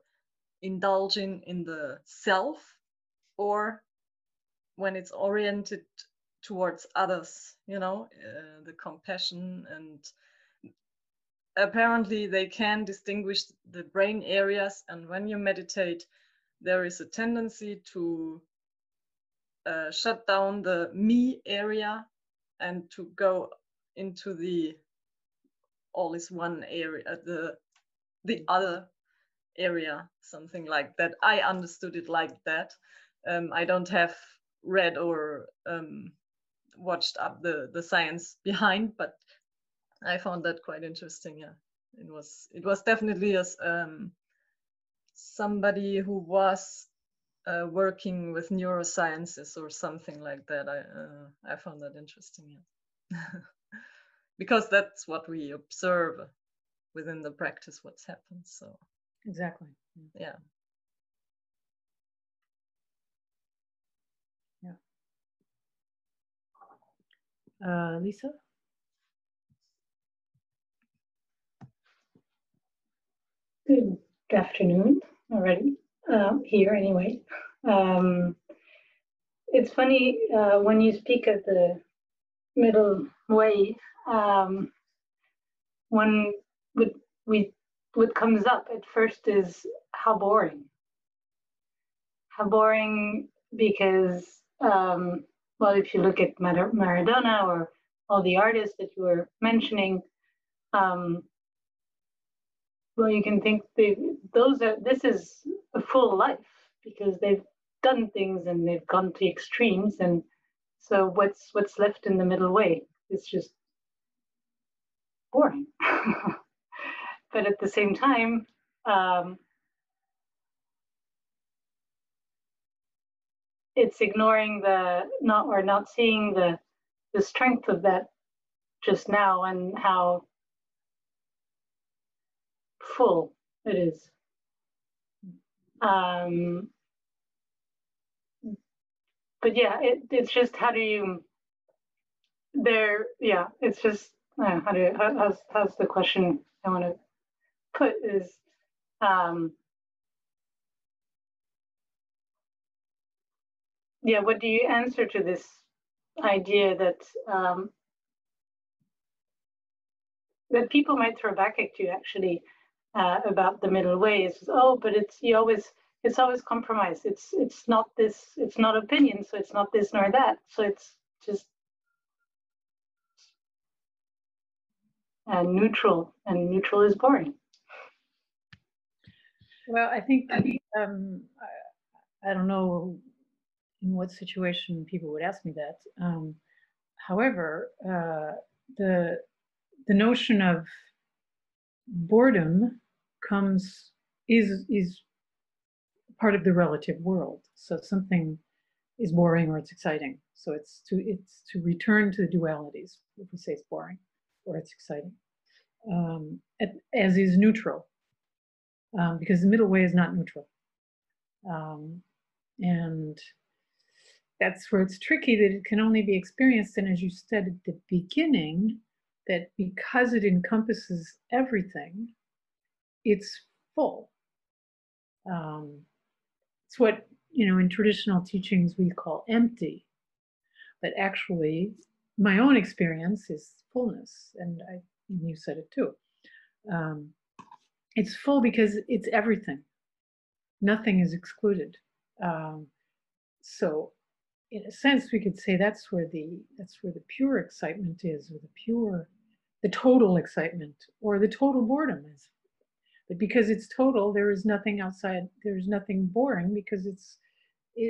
indulging in the self or when it's oriented towards others you know uh, the compassion and apparently they can distinguish the brain areas and when you meditate there is a tendency to uh, shut down the me area and to go into the all is one area, uh, the the other area, something like that. I understood it like that. Um, I don't have read or um, watched up the the science behind, but I found that quite interesting. Yeah, it was it was definitely as um, somebody who was uh, working with neurosciences or something like that. I uh, I found that interesting, yeah. because that's what we observe within the practice. What's happened. So Exactly. yeah. Uh, Lisa? Good afternoon already, um, here anyway. Um, it's funny uh, when you speak of the middle way, um, one would we what comes up at first is how boring. How boring because um, well, if you look at Mar- Maradona or all the artists that you were mentioning, um, well, you can think those are this is a full life because they've done things and they've gone to extremes, and so what's what's left in the middle way is just boring. but at the same time, um, it's ignoring the not or not seeing the the strength of that just now and how full it is. Um, but yeah, it, it's just how do you there? Yeah, it's just uh, how do how, how's how's the question I want to put is um, yeah, what do you answer to this idea that um, that people might throw back at you actually uh, about the middle way is oh, but it's you always it's always compromise. It's it's not this. It's not opinion, so it's not this nor that. So it's just and neutral, and neutral is boring. Well, I think um, I, I don't know in what situation people would ask me that. Um, however, uh, the the notion of boredom comes is is part of the relative world. So something is boring or it's exciting. So it's to it's to return to the dualities. If we say it's boring or it's exciting, um, as is neutral, um, because the middle way is not neutral, um, and that's where it's tricky that it can only be experienced. And as you said at the beginning, that because it encompasses everything, it's full. Um, it's what, you know, in traditional teachings we call empty. But actually, my own experience is fullness. And I, you said it too. Um, it's full because it's everything, nothing is excluded. Um, so in a sense, we could say that's where the that's where the pure excitement is, or the pure, the total excitement, or the total boredom is. Because it's total, there is nothing outside. There is nothing boring because it's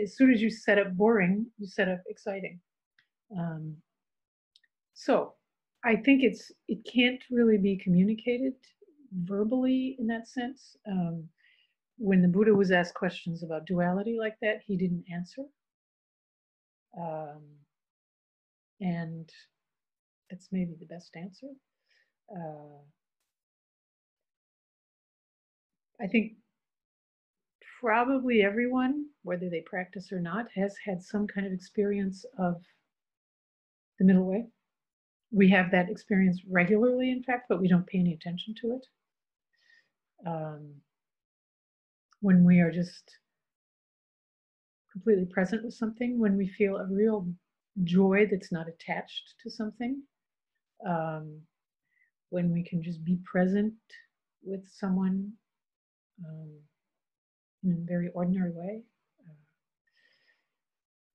as soon as you set up boring, you set up exciting. Um, so I think it's it can't really be communicated verbally in that sense. Um, when the Buddha was asked questions about duality like that, he didn't answer um, and that's maybe the best answer. Uh, I think probably everyone, whether they practice or not, has had some kind of experience of the middle way. We have that experience regularly, in fact, but we don't pay any attention to it. Um, when we are just completely present with something, when we feel a real joy that's not attached to something, um, when we can just be present with someone um, in a very ordinary way. Uh,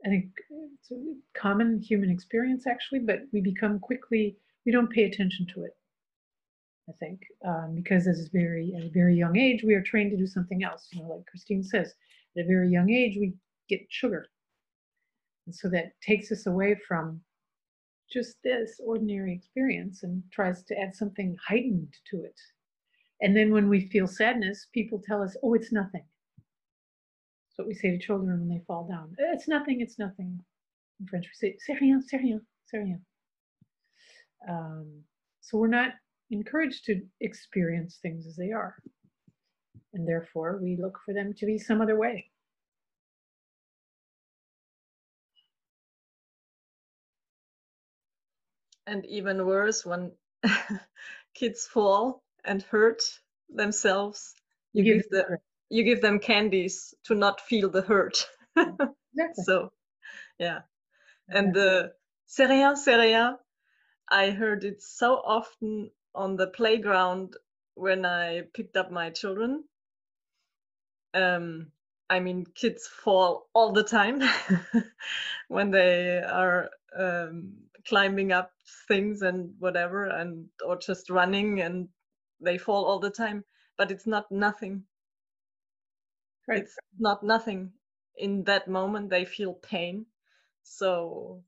I think it's a common human experience actually, but we become quickly, we don't pay attention to it. I think, um, because as very at a very young age, we are trained to do something else. You know, like Christine says, at a very young age, we get sugar. And so that takes us away from just this ordinary experience and tries to add something heightened to it. And then when we feel sadness, people tell us, oh, it's nothing. That's what we say to children when they fall down. It's nothing, it's nothing. In French, we say, c'est rien, c'est rien, c'est rien. Um, so we're not encouraged to experience things as they are. And therefore, we look for them to be some other way. And even worse, when kids fall and hurt themselves, you, You give, them you give them candies to not feel the hurt. Exactly. so, yeah. And the c'est rien, I heard it so often on the playground when I picked up my children. Um, I mean, kids fall all the time when they are um, climbing up things and whatever, and or just running, and they fall all the time. But it's not nothing. Right. It's not nothing. In that moment, they feel pain. So,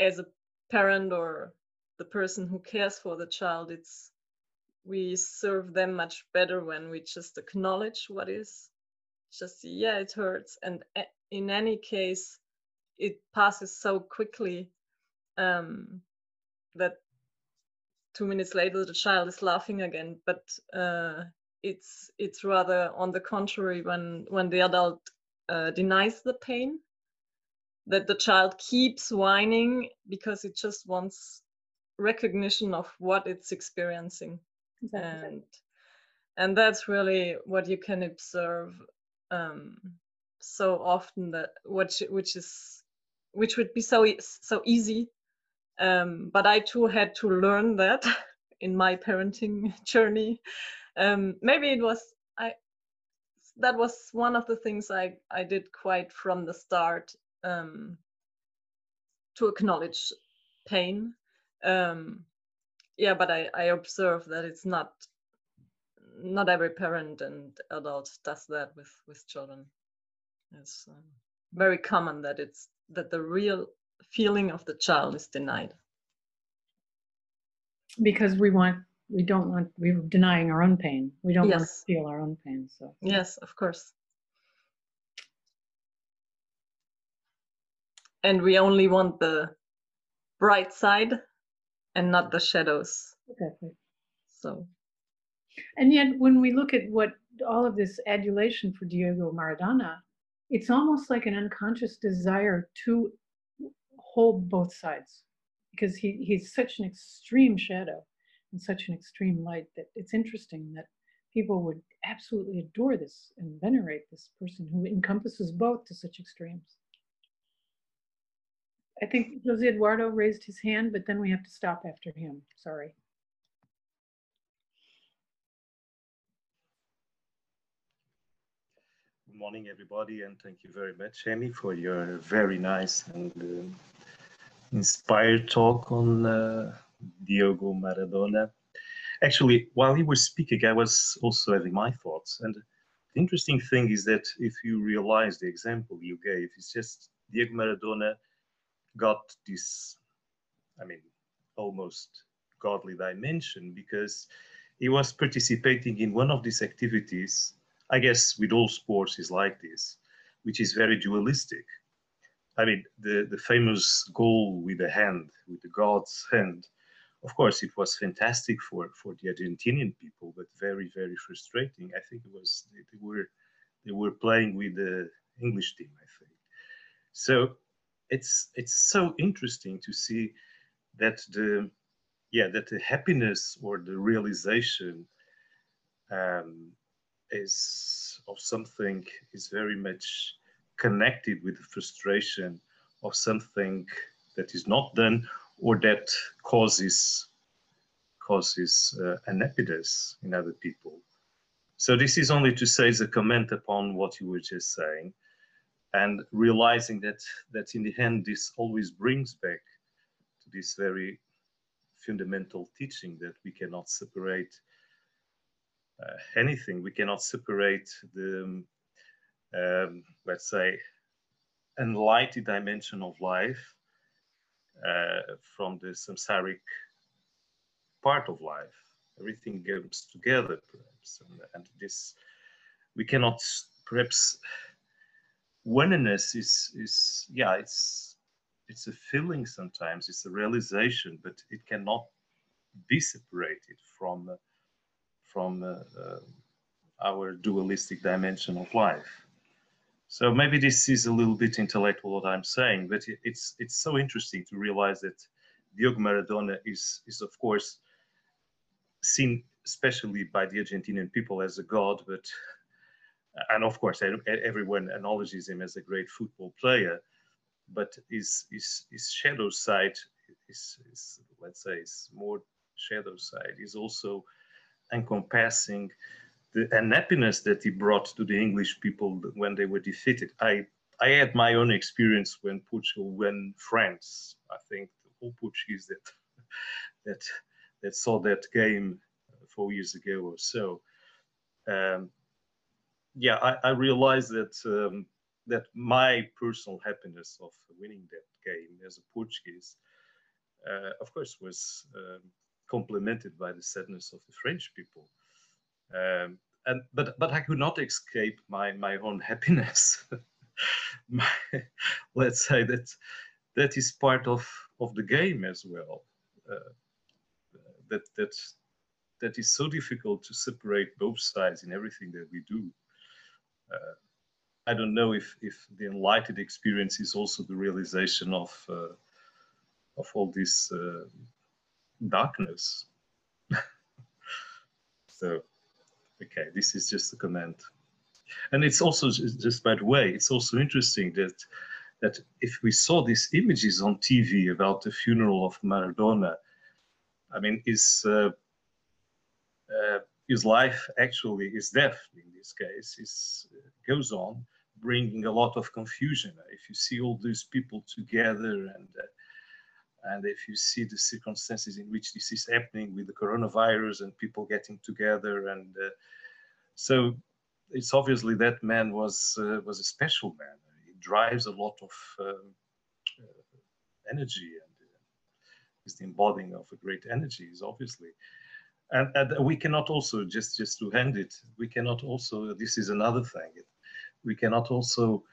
as a parent or the person who cares for the child, it's we serve them much better when we just acknowledge what is just yeah it hurts and in any case it passes so quickly um, that two minutes later the child is laughing again but uh, it's it's rather on the contrary when when the adult uh, denies the pain that the child keeps whining because it just wants recognition of what it's experiencing Exactly. and and that's really what you can observe um, so often that which which is which would be so so easy um, but i too had to learn that in my parenting journey. Um, maybe it was i that was one of the things i i did quite from the start um, to acknowledge pain. Um, yeah but i i observe that it's not not every parent and adult does that with with children. It's um, very common that it's that the real feeling of the child is denied Because we want, we don't want, we're denying our own pain. We don't want to feel our own pain. So yes of course and we only want the bright side and not the shadows exactly. so And yet, when we look at what all of this adulation for Diego Maradona, it's almost like an unconscious desire to hold both sides because he, he's such an extreme shadow and such an extreme light that it's interesting that people would absolutely adore this and venerate this person who encompasses both to such extremes. I think Jose Eduardo raised his hand, but then we have to stop after him. Sorry. Good morning, everybody, and thank you very much, Amy, for your very nice and um, inspired talk on uh, Diogo Maradona. Actually, while you were speaking, I was also having my thoughts. And the interesting thing is that if you realize the example you gave, it's just Diego Maradona got this, I mean, almost godly dimension because he was participating in one of these activities I guess with all sports is like this, which is very dualistic. I mean, the, the famous goal with the hand, with the God's hand, of course, it was fantastic for, for the Argentinian people, but very, very frustrating. I think it was, they, they were, they were playing with the English team, I think. So it's, it's so interesting to see that the, yeah, that the happiness or the realization um, is of something is very much connected with the frustration of something that is not done or that causes causes uh, unhappiness in other people. So this is only to say as a comment upon what you were just saying, and realizing that that in the end this always brings back to this very fundamental teaching that we cannot separate uh, anything. We cannot separate the, um, let's say, enlightened dimension of life uh, from the samsaric part of life. Everything comes together, perhaps. and, and this we cannot perhaps oneness is is yeah it's it's a feeling sometimes it's a realization but it cannot be separated from from uh, uh, our dualistic dimension of life so maybe this is a little bit intellectual what i'm saying but it's it's so interesting to realize that Diogo Maradona is is of course seen especially by the Argentinian people as a god but and of course everyone acknowledges him as a great football player but his his, his shadow side is, is let's say is more shadow side. Is also encompassing the unhappiness that he brought to the english people when they were defeated i i had my own experience when portugal won france i think the whole portuguese that that that saw that game four years ago or so um, yeah, I, I realized that um, that my personal happiness of winning that game as a Portuguese, uh, of course, was um, complemented by the sadness of the French people. Um, and but but I could not escape my my own happiness. my, let's say that that is part of of the game as well. Uh, that that that is so difficult to separate both sides in everything that we do uh, I don't know if if the enlightened experience is also the realization of uh, of all this uh, darkness. so, okay, this is just a comment, and it's also just by the way, it's also interesting that that if we saw these images on TV about the funeral of Maradona, I mean, is uh, uh, his life actually his death in this case is uh, goes on bringing a lot of confusion. If you see all these people together and uh, and if you see the circumstances in which this is happening with the coronavirus and people getting together and uh, so it's obviously that man was uh, was a special man. He drives a lot of um, uh, energy and uh, is the embodying of a great energy is obviously. And, and, we cannot also just just to end it we cannot also this is another thing. We cannot also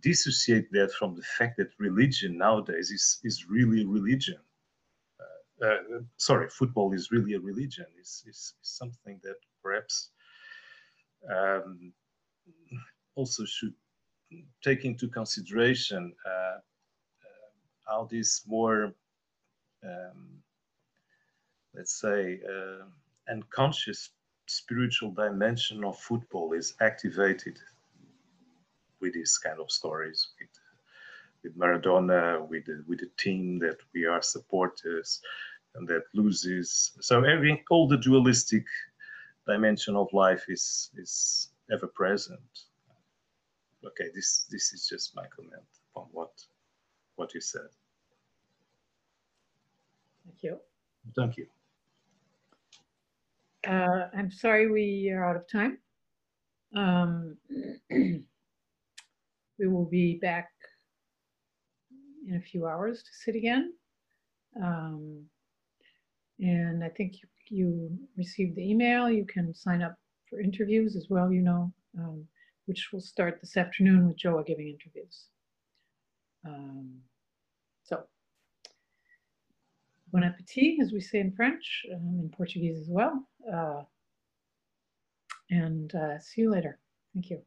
dissociate that from the fact that religion nowadays is is really religion. Uh, uh, sorry football is really a religion. It's, it's, something that perhaps um, also should take into consideration uh, uh how this more um, let's say, uh, unconscious spiritual dimension of football is activated with these kind of stories, with, with Maradona, with the, with the team that we are supporters and that loses. So every all the dualistic dimension of life is is ever present. Okay, this this is just my comment on what what you said. Thank you. Thank you. Uh, I'm sorry we are out of time. Um, we will be back in a few hours to sit again. Um, and I think you, you, received the email. You can sign up for interviews as well, you know, um, which will start this afternoon with Joa giving interviews. Um, so Bon appetit, as we say in French, um, in Portuguese as well. Uh, and uh, see you later. Thank you.